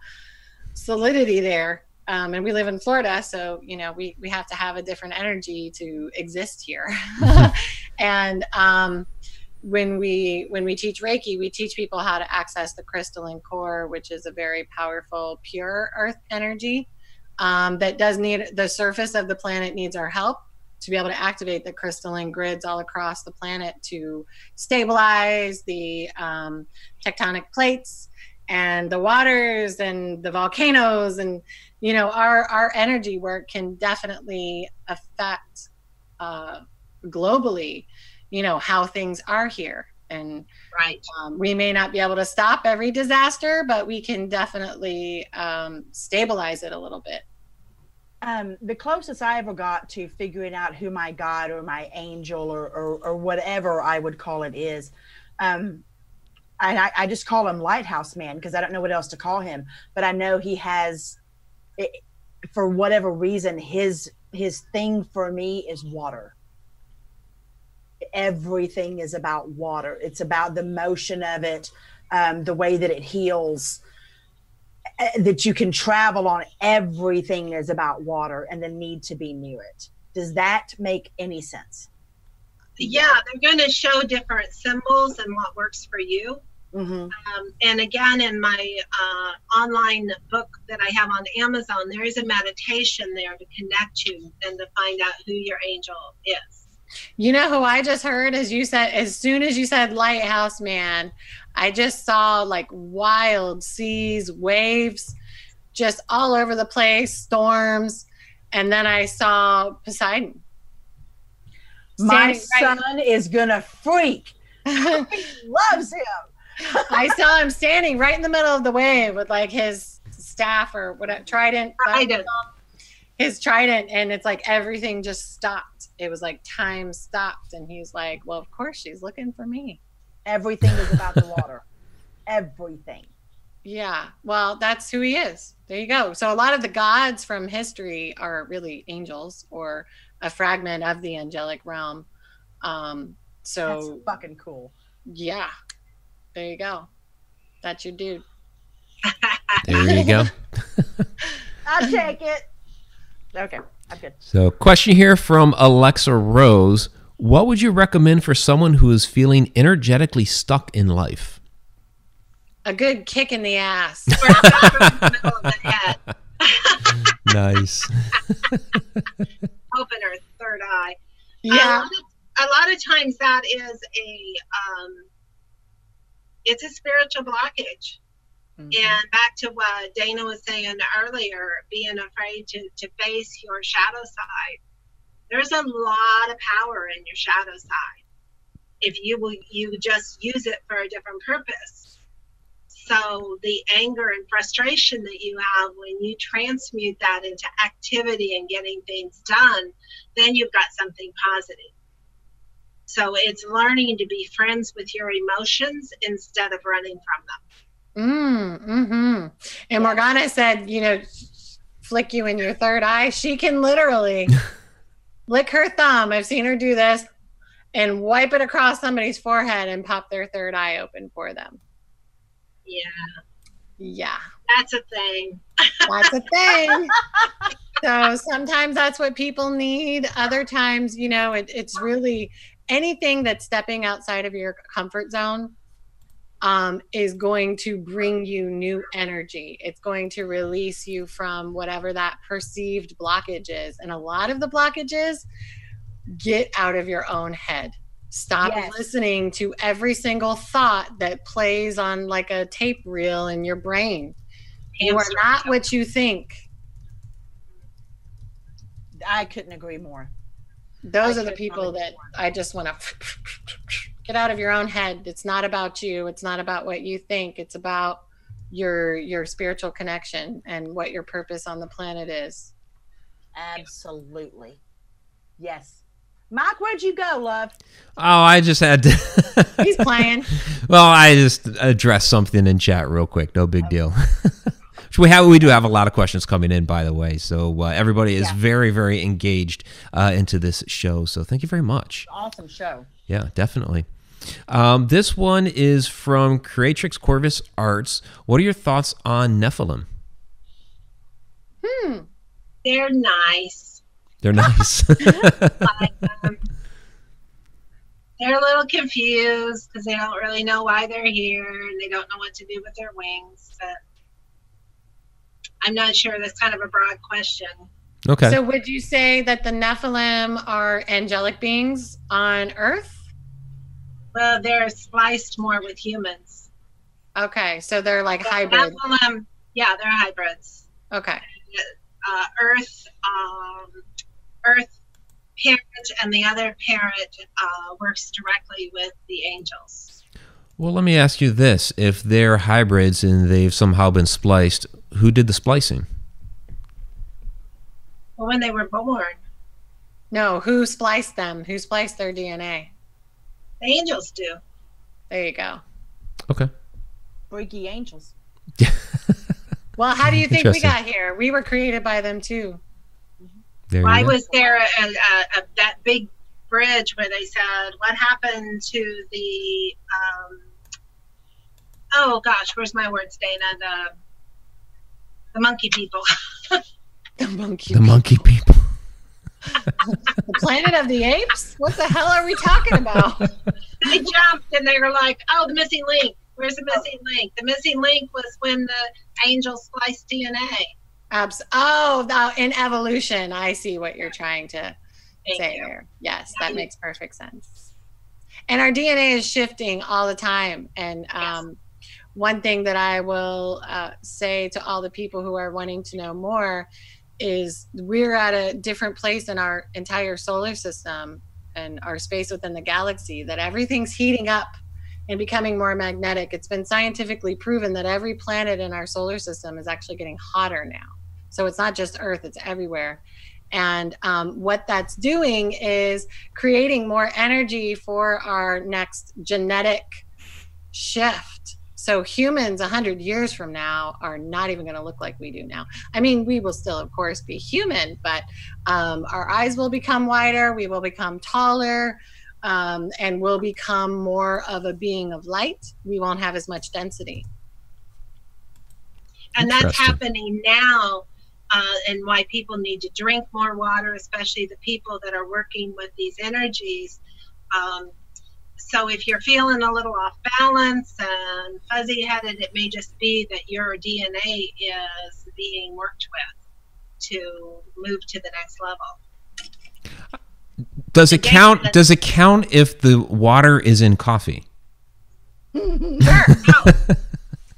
solidity there, um, and we live in Florida, so you know we we have to have a different energy to exist here. and um, when we when we teach Reiki, we teach people how to access the crystalline core, which is a very powerful, pure Earth energy um, that does need the surface of the planet needs our help to be able to activate the crystalline grids all across the planet to stabilize the um, tectonic plates and the waters and the volcanoes and you know our our energy work can definitely affect uh, globally you know how things are here. And right. um, we may not be able to stop every disaster but we can definitely um, stabilize it a little bit um, the closest I ever got to figuring out who my God or my angel or, or, or whatever I would call it is, um, I, I just call him Lighthouse Man because I don't know what else to call him. But I know he has, it, for whatever reason, his his thing for me is water. Everything is about water. It's about the motion of it, um, the way that it heals that you can travel on everything is about water and the need to be near it. Does that make any sense? Yeah, they're going to show different symbols and what works for you. Mm-hmm. Um, and again, in my uh, online book that I have on Amazon, there is a meditation there to connect you and to find out who your angel is. You know who I just heard as you said as soon as you said lighthouse man, I just saw like wild seas, waves, just all over the place, storms. And then I saw Poseidon. My son right. is going to freak. he loves him. I saw him standing right in the middle of the wave with like his staff or whatever, trident. Trident. His trident. And it's like everything just stopped. It was like time stopped. And he's like, well, of course she's looking for me. Everything is about the water. Everything. Yeah. Well, that's who he is. There you go. So a lot of the gods from history are really angels or a fragment of the angelic realm. Um, so that's fucking cool. Yeah. There you go. That's your dude. there you go. I'll take it. Okay. I'm good. So, question here from Alexa Rose. What would you recommend for someone who is feeling energetically stuck in life? A good kick in the ass. nice. Open her third eye. Yeah. Um, a lot of times that is a um, it's a spiritual blockage. Mm-hmm. And back to what Daena was saying earlier, being afraid to, to face your shadow side there's a lot of power in your shadow side. If you will you just use it for a different purpose. So the anger and frustration that you have when you transmute that into activity and getting things done then you've got something positive. So it's learning to be friends with your emotions instead of running from them mm, mm-hmm. and morgana said you know flick you in your third eye she can literally lick her thumb. I've seen her do this and wipe it across somebody's forehead and pop their third eye open for them. Yeah. Yeah. That's a thing. That's a thing. so sometimes that's what people need. Other times, you know, it, it's really anything that's stepping outside of your comfort zone um, is going to bring you new energy. It's going to release you from whatever that perceived blockage is. And a lot of the blockages get out of your own head. Stop yes. listening to every single thought that plays on like a tape reel in your brain. You are not what you think. I couldn't agree more. Those I are the people that more. I just want to get out of your own head. It's not about you. It's not about what you think. It's about your your spiritual connection and what your purpose on the planet is. Absolutely. Yes. Mike, where'd you go, love? Oh, I just had to. He's playing. well, I just addressed something in chat real quick. No big okay. deal. we have we do have a lot of questions coming in, by the way. So uh, everybody is yeah. very very engaged uh, into this show. So thank you very much. Awesome show. Yeah, definitely. Um, this one is from Creatrix Corvus Arts. What are your thoughts on Nephilim? Hmm. They're nice. They're nice. like They're a little confused because they don't really know why they're here and they don't know what to do with their wings. But I'm not sure. That's kind of a broad question. Okay. So, would you say that the Nephilim are angelic beings on Earth? Well, they're spliced more with humans. Okay, so they're like hybrid. Nephilim, yeah, they're hybrids. Okay. Uh, Earth, um, Earth parent, and the other parent uh, works directly with the angels. Well, let me ask you this: If they're hybrids and they've somehow been spliced, who did the splicing? Well, when they were born. No, who spliced them? Who spliced their DNA? The angels do. There you go. Okay. Freaky angels. well, how do you think we got here? We were created by them too. Why was there a, a, a, that big bridge where they said, "What happened to the?" Um, oh gosh, where's my words, Daena? The the monkey people. the monkey. The people. monkey people the Planet of the Apes? What the hell are we talking about? they jumped and they were like, "Oh, the missing link. Where's the missing link? The missing link was when the angel spliced DNA." Abs- oh, in evolution, I see what you're trying to Thank say you. there. Yes, that makes perfect sense. And our DNA is shifting all the time, and um, yes one thing that I will uh, say to all the people who are wanting to know more is we're at a different place in our entire solar system and our space within the galaxy that everything's heating up and becoming more magnetic. It's been scientifically proven that every planet in our solar system is actually getting hotter now. So it's not just Earth, it's everywhere. And um, what that's doing is creating more energy for our next genetic shift so humans 100 years from now are not even going to look like we do now. I mean, we will still, of course, be human, but um, our eyes will become wider, we will become taller, um, and we'll become more of a being of light. We won't have as much density. And that's happening now. Uh, and why people need to drink more water, especially the people that are working with these energies. Um, so if you're feeling a little off balance and fuzzy headed, it may just be that your DNA is being worked with to move to the next level. Does it count? Does it count if the water is in coffee? sure. No.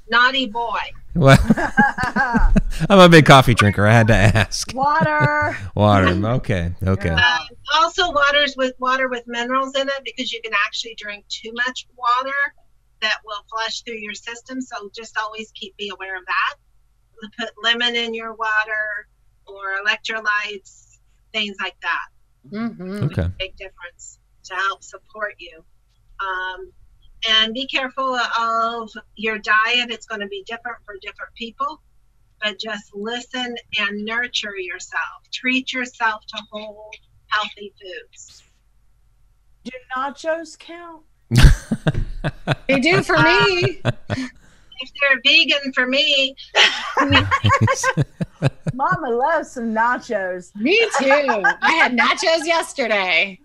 Naughty boy. Well, I'm a big coffee drinker. I had to ask. Water. Water. Okay. Okay. Uh, also, waters with water with minerals in it because you can actually drink too much water that will flush through your system. So just always keep be aware of that. Put lemon in your water or electrolytes, things like that. Mm-hmm. Okay. Big difference to help support you. Um, and be careful of your diet. It's going to be different for different people, but just listen and nurture yourself. Treat yourself to whole, healthy foods. Do nachos count? they do for me. if they're vegan for me. Mama loves some nachos. Me too. I had nachos yesterday.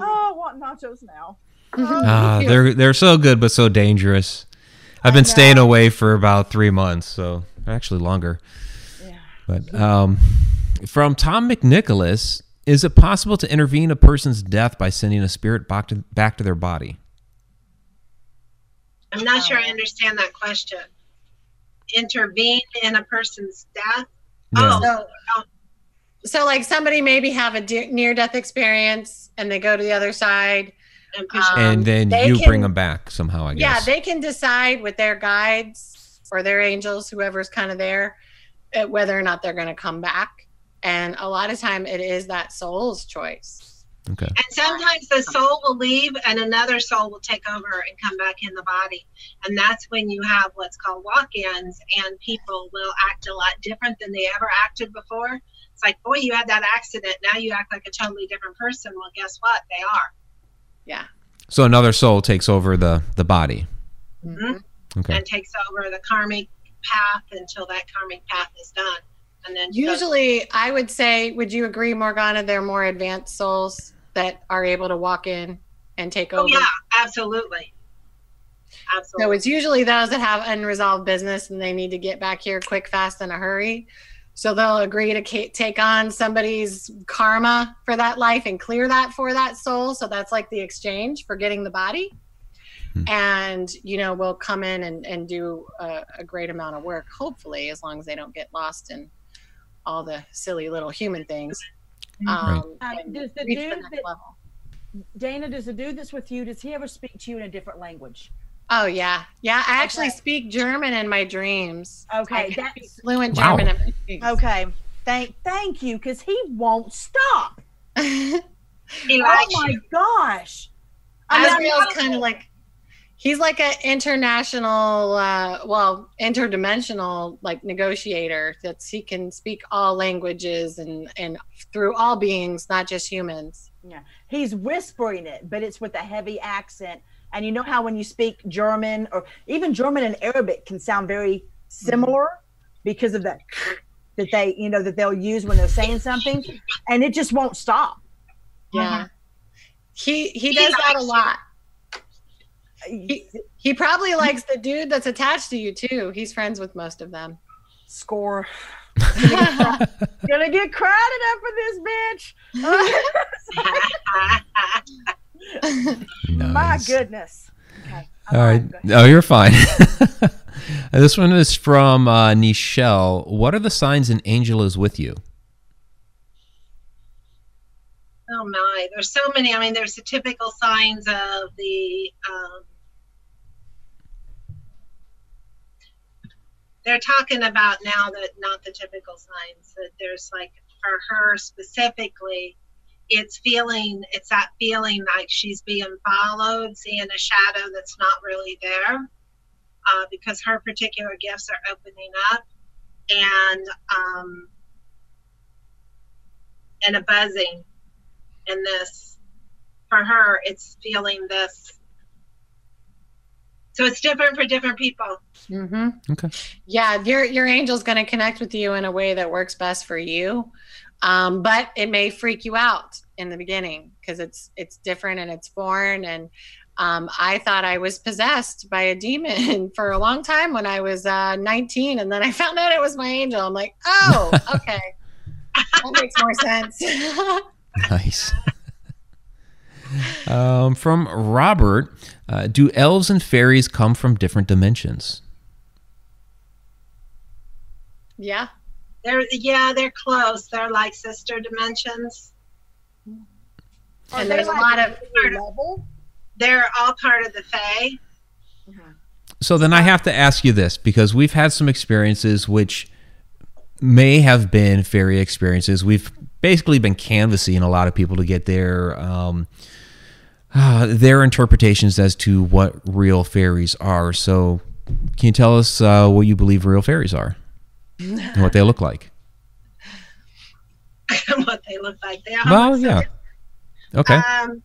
Oh, I want nachos now. Ah, they're they're so good but so dangerous. I've been staying away for about three months, so actually longer. Yeah. But um, from Tom McNicholas, is it possible to intervene a person's death by sending a spirit back to back to their body? I'm not sure I understand that question. Intervene in a person's death? Yeah. Oh, So, oh, so like somebody maybe have a de- near-death experience and they go to the other side. And Um, and then you can- bring them back somehow, I guess. Yeah, they can decide with their guides or their angels, whoever's kind of there, uh, whether or not they're going to come back. And a lot of time, it is that soul's choice. okay. And sometimes the soul will leave and another soul will take over and come back in the body. And that's when you have what's called walk ins, and people will act a lot different than they ever acted before. It's like, boy, you had that accident. Now you act like a totally different person. Well, guess what? They are. Yeah. So another soul takes over the the body. Mhm. Okay. And takes over the karmic path until that karmic path is done. And then goes- Usually, I would say, would you agree, Morgana? They're more advanced souls that are able to walk in and take oh, over. yeah, absolutely. Absolutely. So it's usually those that have unresolved business and they need to get back here quick, fast, in a hurry. So they'll agree to take on somebody's karma for that life and clear that for that soul. So that's like the exchange for getting the body. Hmm. And, you know, we'll come in and, and do a, a great amount of work, hopefully, as long as they don't get lost in all the silly little human things. Um, Um, and does the reach the dude that- Daena, does the dude that's with you, does he ever speak to you in a different language? Oh yeah, yeah. I actually Okay. speak German in my dreams. Okay, I that's- fluent Wow. German in my dreams. Okay. Thank thank you, because he won't stop. he Oh my you. gosh. I mean, Azrael's kind of like he's like an international, uh, well, interdimensional like negotiator. That's he can speak all languages and and through all beings, not just humans. Yeah, he's whispering it, but it's with a heavy accent. And you know how when you speak German or even German and Arabic can sound very similar because of that that they, you know, that they'll use when they're saying something, and it just won't stop. Yeah, uh-huh. he he He does that a lot. He, uh, he probably likes the dude that's attached to you too. He's friends with most of them. Score. Gonna get crowded up for this bitch. My goodness. Okay. All right. go ahead. No, you're fine. this one is from uh, Nichelle. What are the signs an angel is with you? Oh my, there's so many. I mean, there's the typical signs of the. Um, they're talking about now that not the typical signs that there's like for her specifically, it's feeling it's that feeling like she's being followed, seeing a shadow that's not really there, uh, because her particular gifts are opening up, and um, and a buzzing in this for her it's feeling this so it's different for different people Mm-hmm. Okay. Yeah, your your angel's going to connect with you in a way that works best for you, um, but it may freak you out in the beginning because it's it's different and it's foreign. And um, I thought I was possessed by a demon for a long time when I was uh, 19, and then I found out it was my angel. I'm like, oh, okay, that makes more sense. Nice. um, from Robert, uh, do elves and fairies come from different dimensions? yeah, they're yeah they're close they're like sister dimensions Are and they there's a lot of really level? they're all part of the fae So then I have to ask you this because we've had some experiences which may have been fairy experiences. We've basically been canvassing a lot of people to get their um, uh, their interpretations as to what real fairies are. So can you tell us uh, what you believe real fairies are and what they look like? what they look like they are Well, yeah. Okay. um,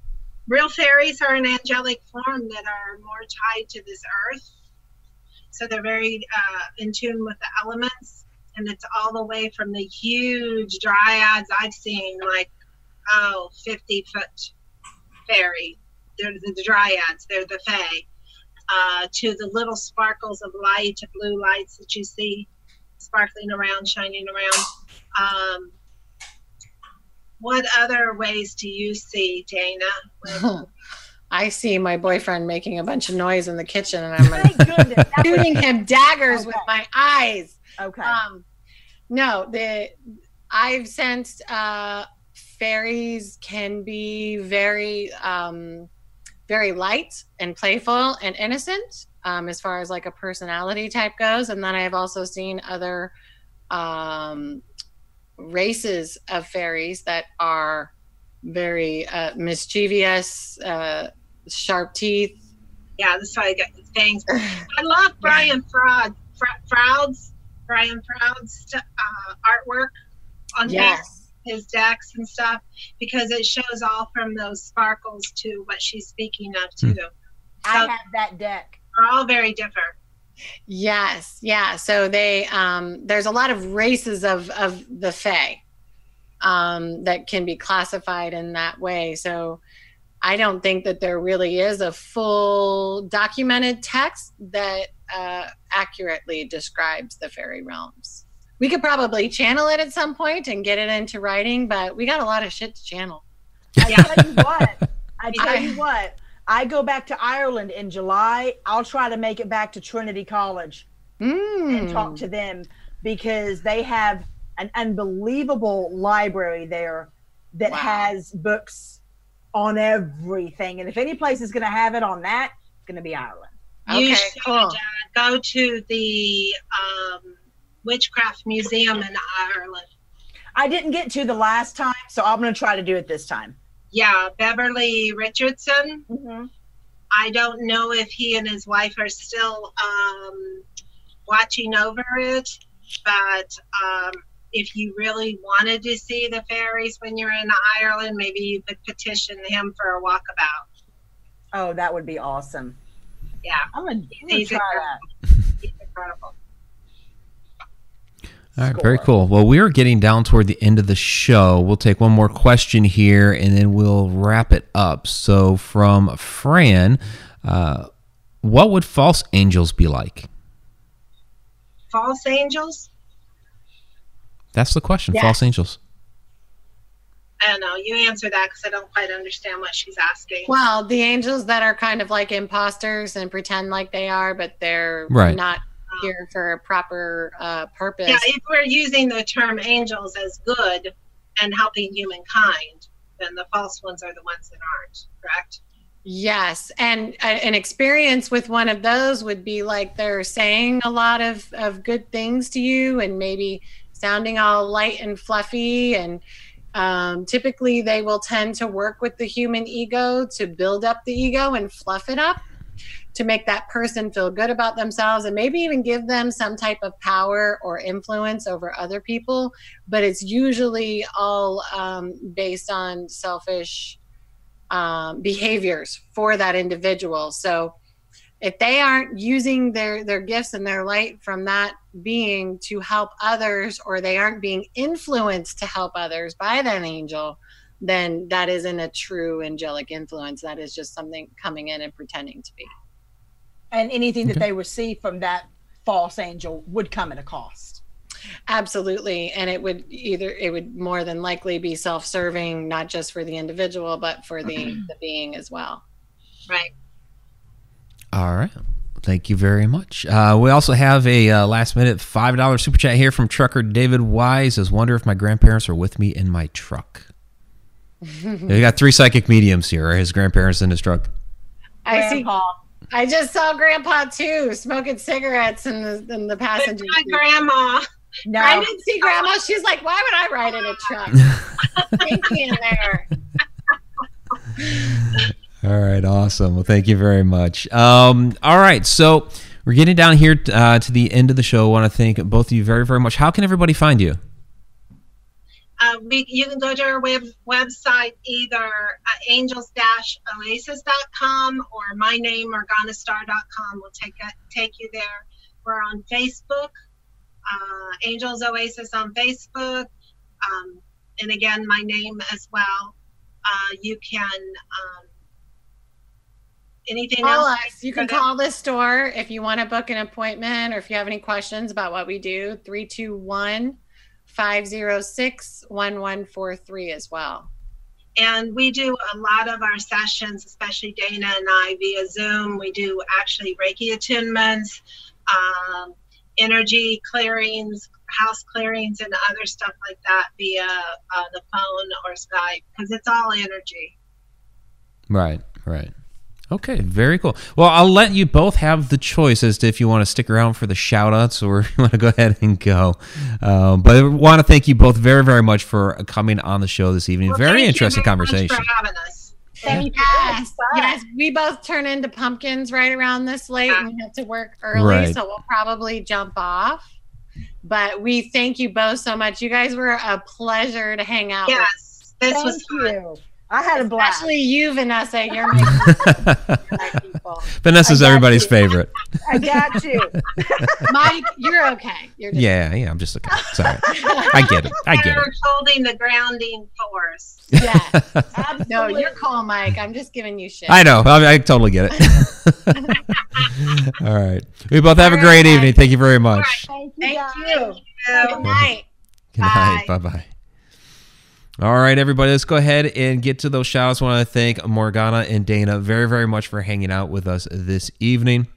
real fairies are an angelic form that are more tied to this earth So they're very uh, in tune with the elements. And it's all the way from the huge dryads I've seen, like, oh, 50 foot fairy. They're the dryads, they're the fae. Uh, to the little sparkles of light, blue lights that you see sparkling around, shining around. Um, what other ways do you see, Daena? I see my boyfriend making a bunch of noise in the kitchen, and I'm like shooting him daggers okay. with my eyes. Okay. Um, no, the I've sensed uh, fairies can be very, um, very light and playful and innocent um, as far as like a personality type goes, and then I've also seen other um, races of fairies that are very uh, mischievous, uh, sharp teeth. Yeah, that's why I got fangs. I love Brian Froud, Froud's Brian Froud's uh, artwork on yes. his, his decks and stuff because it shows all from those sparkles to what she's speaking of too. Hmm. I have that deck. We're all very different. Yes, yeah. So they um, there's a lot of races of of the Fae um, that can be classified in that way. So I don't think that there really is a full documented text that uh, accurately describes the fairy realms. We could probably channel it at some point and get it into writing, but we got a lot of shit to channel. I tell you what. I tell you what. I go back to Ireland in July. I'll try to make it back to Trinity College mm. and talk to them because they have an unbelievable library there that wow. has books on everything. And if any place is going to have it on that, it's going to be Ireland. You okay, should cool. uh, go to the um, Witchcraft Museum in Ireland. I didn't get to the last time, so I'm going to try to do it this time. Yeah, Beverly Richardson. Mm-hmm. I don't know if he and his wife are still um, watching over it, but um, if you really wanted to see the fairies when you're in Ireland, maybe you could petition him for a walkabout. Oh, that would be awesome. Yeah, I'm gonna, I'm gonna try that. He's incredible. All right, very cool. Well, we are getting down toward the end of the show. We'll take one more question here and then we'll wrap it up. So, from Fran, uh, what would false angels be like? False angels? That's the question. Yes. False angels. I don't know. You answer that because I don't quite understand what she's asking. Well, the angels that are kind of like imposters and pretend like they are, but they're right. not here for a proper uh, purpose. Yeah, if we're using the term angels as good and helping humankind, then the false ones are the ones that aren't, correct? Yes, and uh, an experience with one of those would be like they're saying a lot of, of good things to you and maybe sounding all light and fluffy. And um, typically, they will tend to work with the human ego to build up the ego and fluff it up to make that person feel good about themselves and maybe even give them some type of power or influence over other people. But it's usually all um, based on selfish um, behaviors for that individual. So if they aren't using their their gifts and their light from that being to help others or they aren't being influenced to help others by that angel then that isn't a true angelic influence that is just something coming in and pretending to be and anything that they receive from that false angel would come at a cost absolutely and it would either it would more than likely be self-serving not just for the individual but for the the being as well right all right Thank you very much. Uh, we also have a uh, last minute $5 super chat here from trucker David Wise. Says, wonder if my grandparents are with me in my truck. we got three psychic mediums here. Are his grandparents in his truck. I see. I just saw Grandpa too, smoking cigarettes in the in the passenger. My grandma. No, I didn't see Grandma. She's like, why would I ride in a truck? Pinky in there. All right, awesome. Well, thank you very much. Um, all right, so we're getting down here uh, to the end of the show. I want to thank both of you very, very much. How can everybody find you? Uh, we, you can go to our web, website either angels-oasis.com or my name morganastarr.com will take take you there. We're on Facebook, uh, Angels Oasis on Facebook, um, and again, my name as well. Uh, you can um, anything call else? us. You can call the store if you want to book an appointment or if you have any questions about what we do. 321 506 1143 as well. And we do a lot of our sessions, especially Daena and I, via Zoom. We do actually Reiki attunements, um, energy clearings, house clearings, and other stuff like that via uh, the phone or Skype because it's all energy. Right, right. Okay, very cool. Well, I'll let you both have the choice as to if you want to stick around for the shout outs or you want to go ahead and go. Um, but I want to thank you both very, very much for coming on the show this evening. Well, very thank interesting you very conversation. Much for having us. Thank you. Yes, yes. We both turn into pumpkins right around this late and we have to work early, Right. so we'll probably jump off. But we thank you both so much. You guys were a pleasure to hang out with. Yes, this Thank was fun. you. I had a blast. Especially you, Vanessa. You're my my people. Vanessa's everybody's you. favorite. I got you. Mike, you're okay. You're just Yeah, yeah. I'm just okay. Sorry. I get it. I get They're it. holding the grounding force. yeah. Absolutely. No, you're cool, Mike. I'm just giving you shit. I know. I, I totally get it. All right. We both have a great right. evening. Thank you very much. Thank you. Thank guys. you. Good night. Good night. Bye bye. All right, everybody, let's go ahead and get to those shout outs. I want to thank Morgana and Daena very, very much for hanging out with us this evening.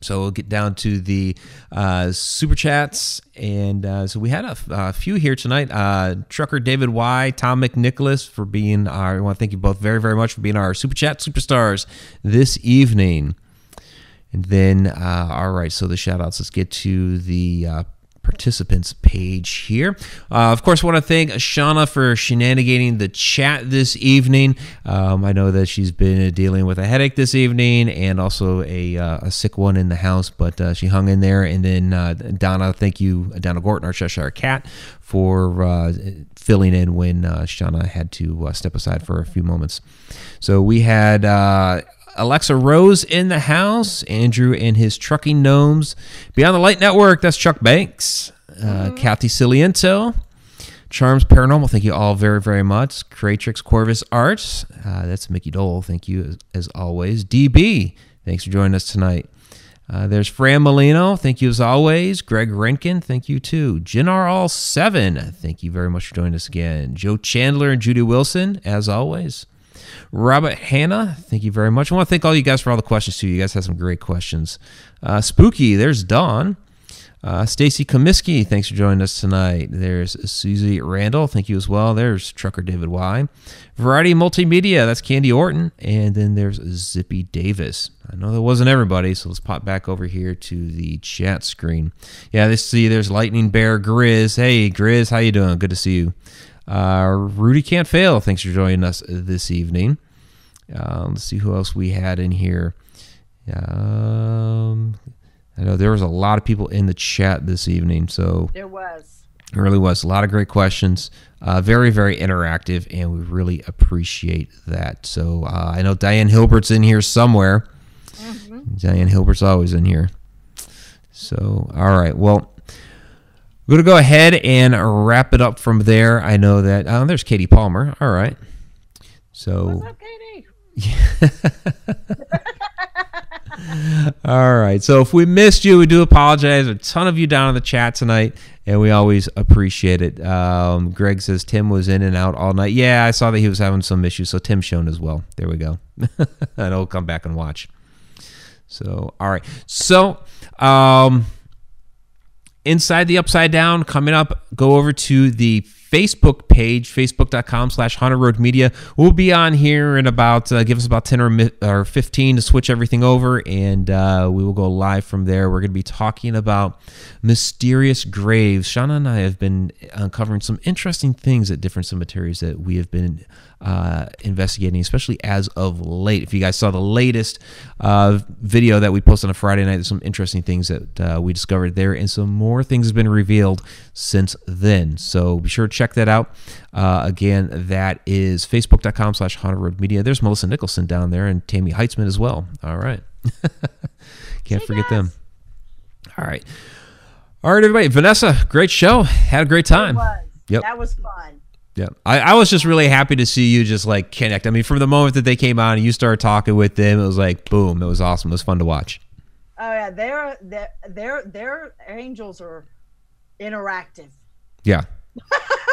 So we'll get down to the uh, super chats. And uh, so we had a, few here tonight. Uh, Trucker David Y, Tom McNicholas for being our, I want to thank you both very, very much for being our super chat superstars this evening. And then, uh, all right, so the shout outs. Let's get to the uh, participants page here. Uh, of course, I want to thank Shauna for shenanigating the chat this evening. Um, I know that she's been dealing with a headache this evening and also a, uh, a sick one in the house, but uh, she hung in there. And then uh, Donna, thank you, Donna Gorton, our Cheshire Cat, for uh, filling in when uh, Shauna had to step aside for a few moments. So we had Alexa Rose in the house, Andrew and his trucking gnomes. Beyond the Light Network, that's Chuck Banks, uh, Kathy Ciliento, Charms Paranormal, thank you all very, very much. Creatrix Corvus Arts, uh, that's Mickey Dole, thank you as, as always. DB, thanks for joining us tonight. Uh, there's Fran Molino, thank you as always. Greg Renkin, thank you too. Jinar All Seven, thank you very much for joining us again. Joe Chandler and Judy Wilson, as always. Robert Hanna, thank you very much. I want to thank all you guys for all the questions too. You guys had some great questions. Uh, Spooky, there's Don. Uh, Stacy Comiskey, thanks for joining us tonight. There's Susie Randall, thank you as well. There's Trucker David Y. Variety Multimedia, that's Candy Orton. And then there's Zippy Davis. I know that wasn't everybody, so let's pop back over here to the chat screen. Yeah, let's see, there's Lightning Bear Grizz. Hey, Grizz, how you doing? Good to see you. Uh, Rudy Can't Fail, thanks for joining us this evening. Um, let's see who else we had in here. Um, I know there was a lot of people in the chat this evening, so There was. it really was a lot of great questions. Uh, very, very interactive, and we really appreciate that. So uh, I know Diane Hilbert's in here somewhere. Diane Hilbert's always in here. So, all right. Well, we're going to go ahead and wrap it up from there. I know that. Oh, there's Katie Palmer. All right. So. What's up, Katie? All right. So if we missed you, we do apologize. A ton of you down in the chat tonight, and we always appreciate it. Um, Greg says Tim was in and out all night. Yeah, I saw that he was having some issues, so Tim's shown as well. There we go. and I'll come back and watch. So, all right. So, um, inside the upside down coming up go over to the facebook page facebook.com slash haunted road media. We'll be on here in about uh, give us about 10 or, mi- or 15 to switch everything over and uh, we will go live from there. We're going to be talking about mysterious graves. Shauna and i have been uncovering some interesting things at different cemeteries that we have been uh, investigating, especially as of late. If you guys saw the latest uh, video that we posted on a Friday night, there's some interesting things that uh, we discovered there, and some more things have been revealed since then. So be sure to check that out. Uh, again, that is facebook.com slash haunted road media. There's Melissa Nicholson down there and Tammy Heitzman as well. All right. Can't forget them. All right. All right, everybody. Vanessa, great show. Had a great time. Yep. That was fun. Yeah, I, I was just really happy to see you just like connect. I mean, from the moment that they came on and you started talking with them, it was like boom, it was awesome. It was fun to watch. Oh yeah, their their their their angels are interactive. Yeah,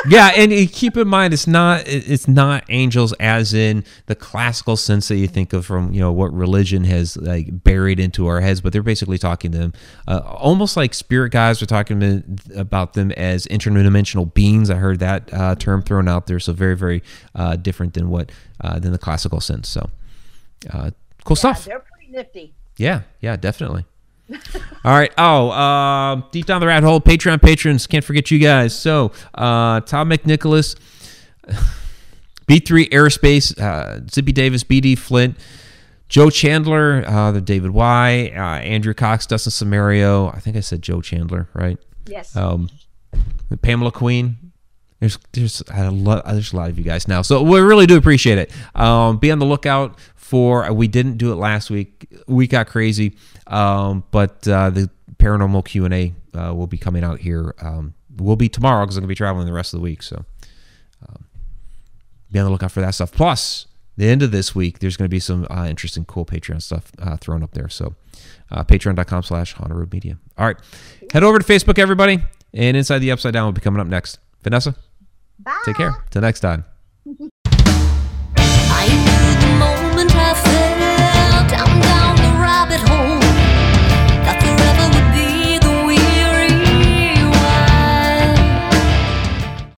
yeah, and keep in mind it's not it's not angels as in the classical sense that you think of from you know what religion has like buried into our heads, but they're basically talking to them uh, almost like spirit guys are talking about them as interdimensional beings. I heard that uh, term thrown out there, so very very uh, different than what uh, than the classical sense. So uh, cool Yeah, stuff. they're pretty nifty. Yeah, yeah, definitely. All right. Oh, uh, deep down the rat hole, Patreon patrons. Can't forget you guys. So, uh, Tom McNicholas, B3 Aerospace, uh, Zippy Davis, BD Flint, Joe Chandler, uh, the David Y, uh, Andrew Cox, Dustin Samario. I think I said Joe Chandler, right? Yes. Um, Pamela Queen. There's there's a lot there's a lot of you guys now, so we really do appreciate it. Um, be on the lookout for. We didn't do it last week. We got crazy, um, but uh, the paranormal Q and A uh, will be coming out here. Um, will be tomorrow because I'm gonna be traveling the rest of the week. So um, be on the lookout for that stuff. Plus, the end of this week, there's going to be some uh, interesting, cool Patreon stuff uh, thrown up there. So, uh, patreon.com slash Haunted Media. All right. Head over to Facebook, everybody. And Inside the Upside Down will be coming up next. Vanessa, Bye. Take care. Till next time. rabbit hole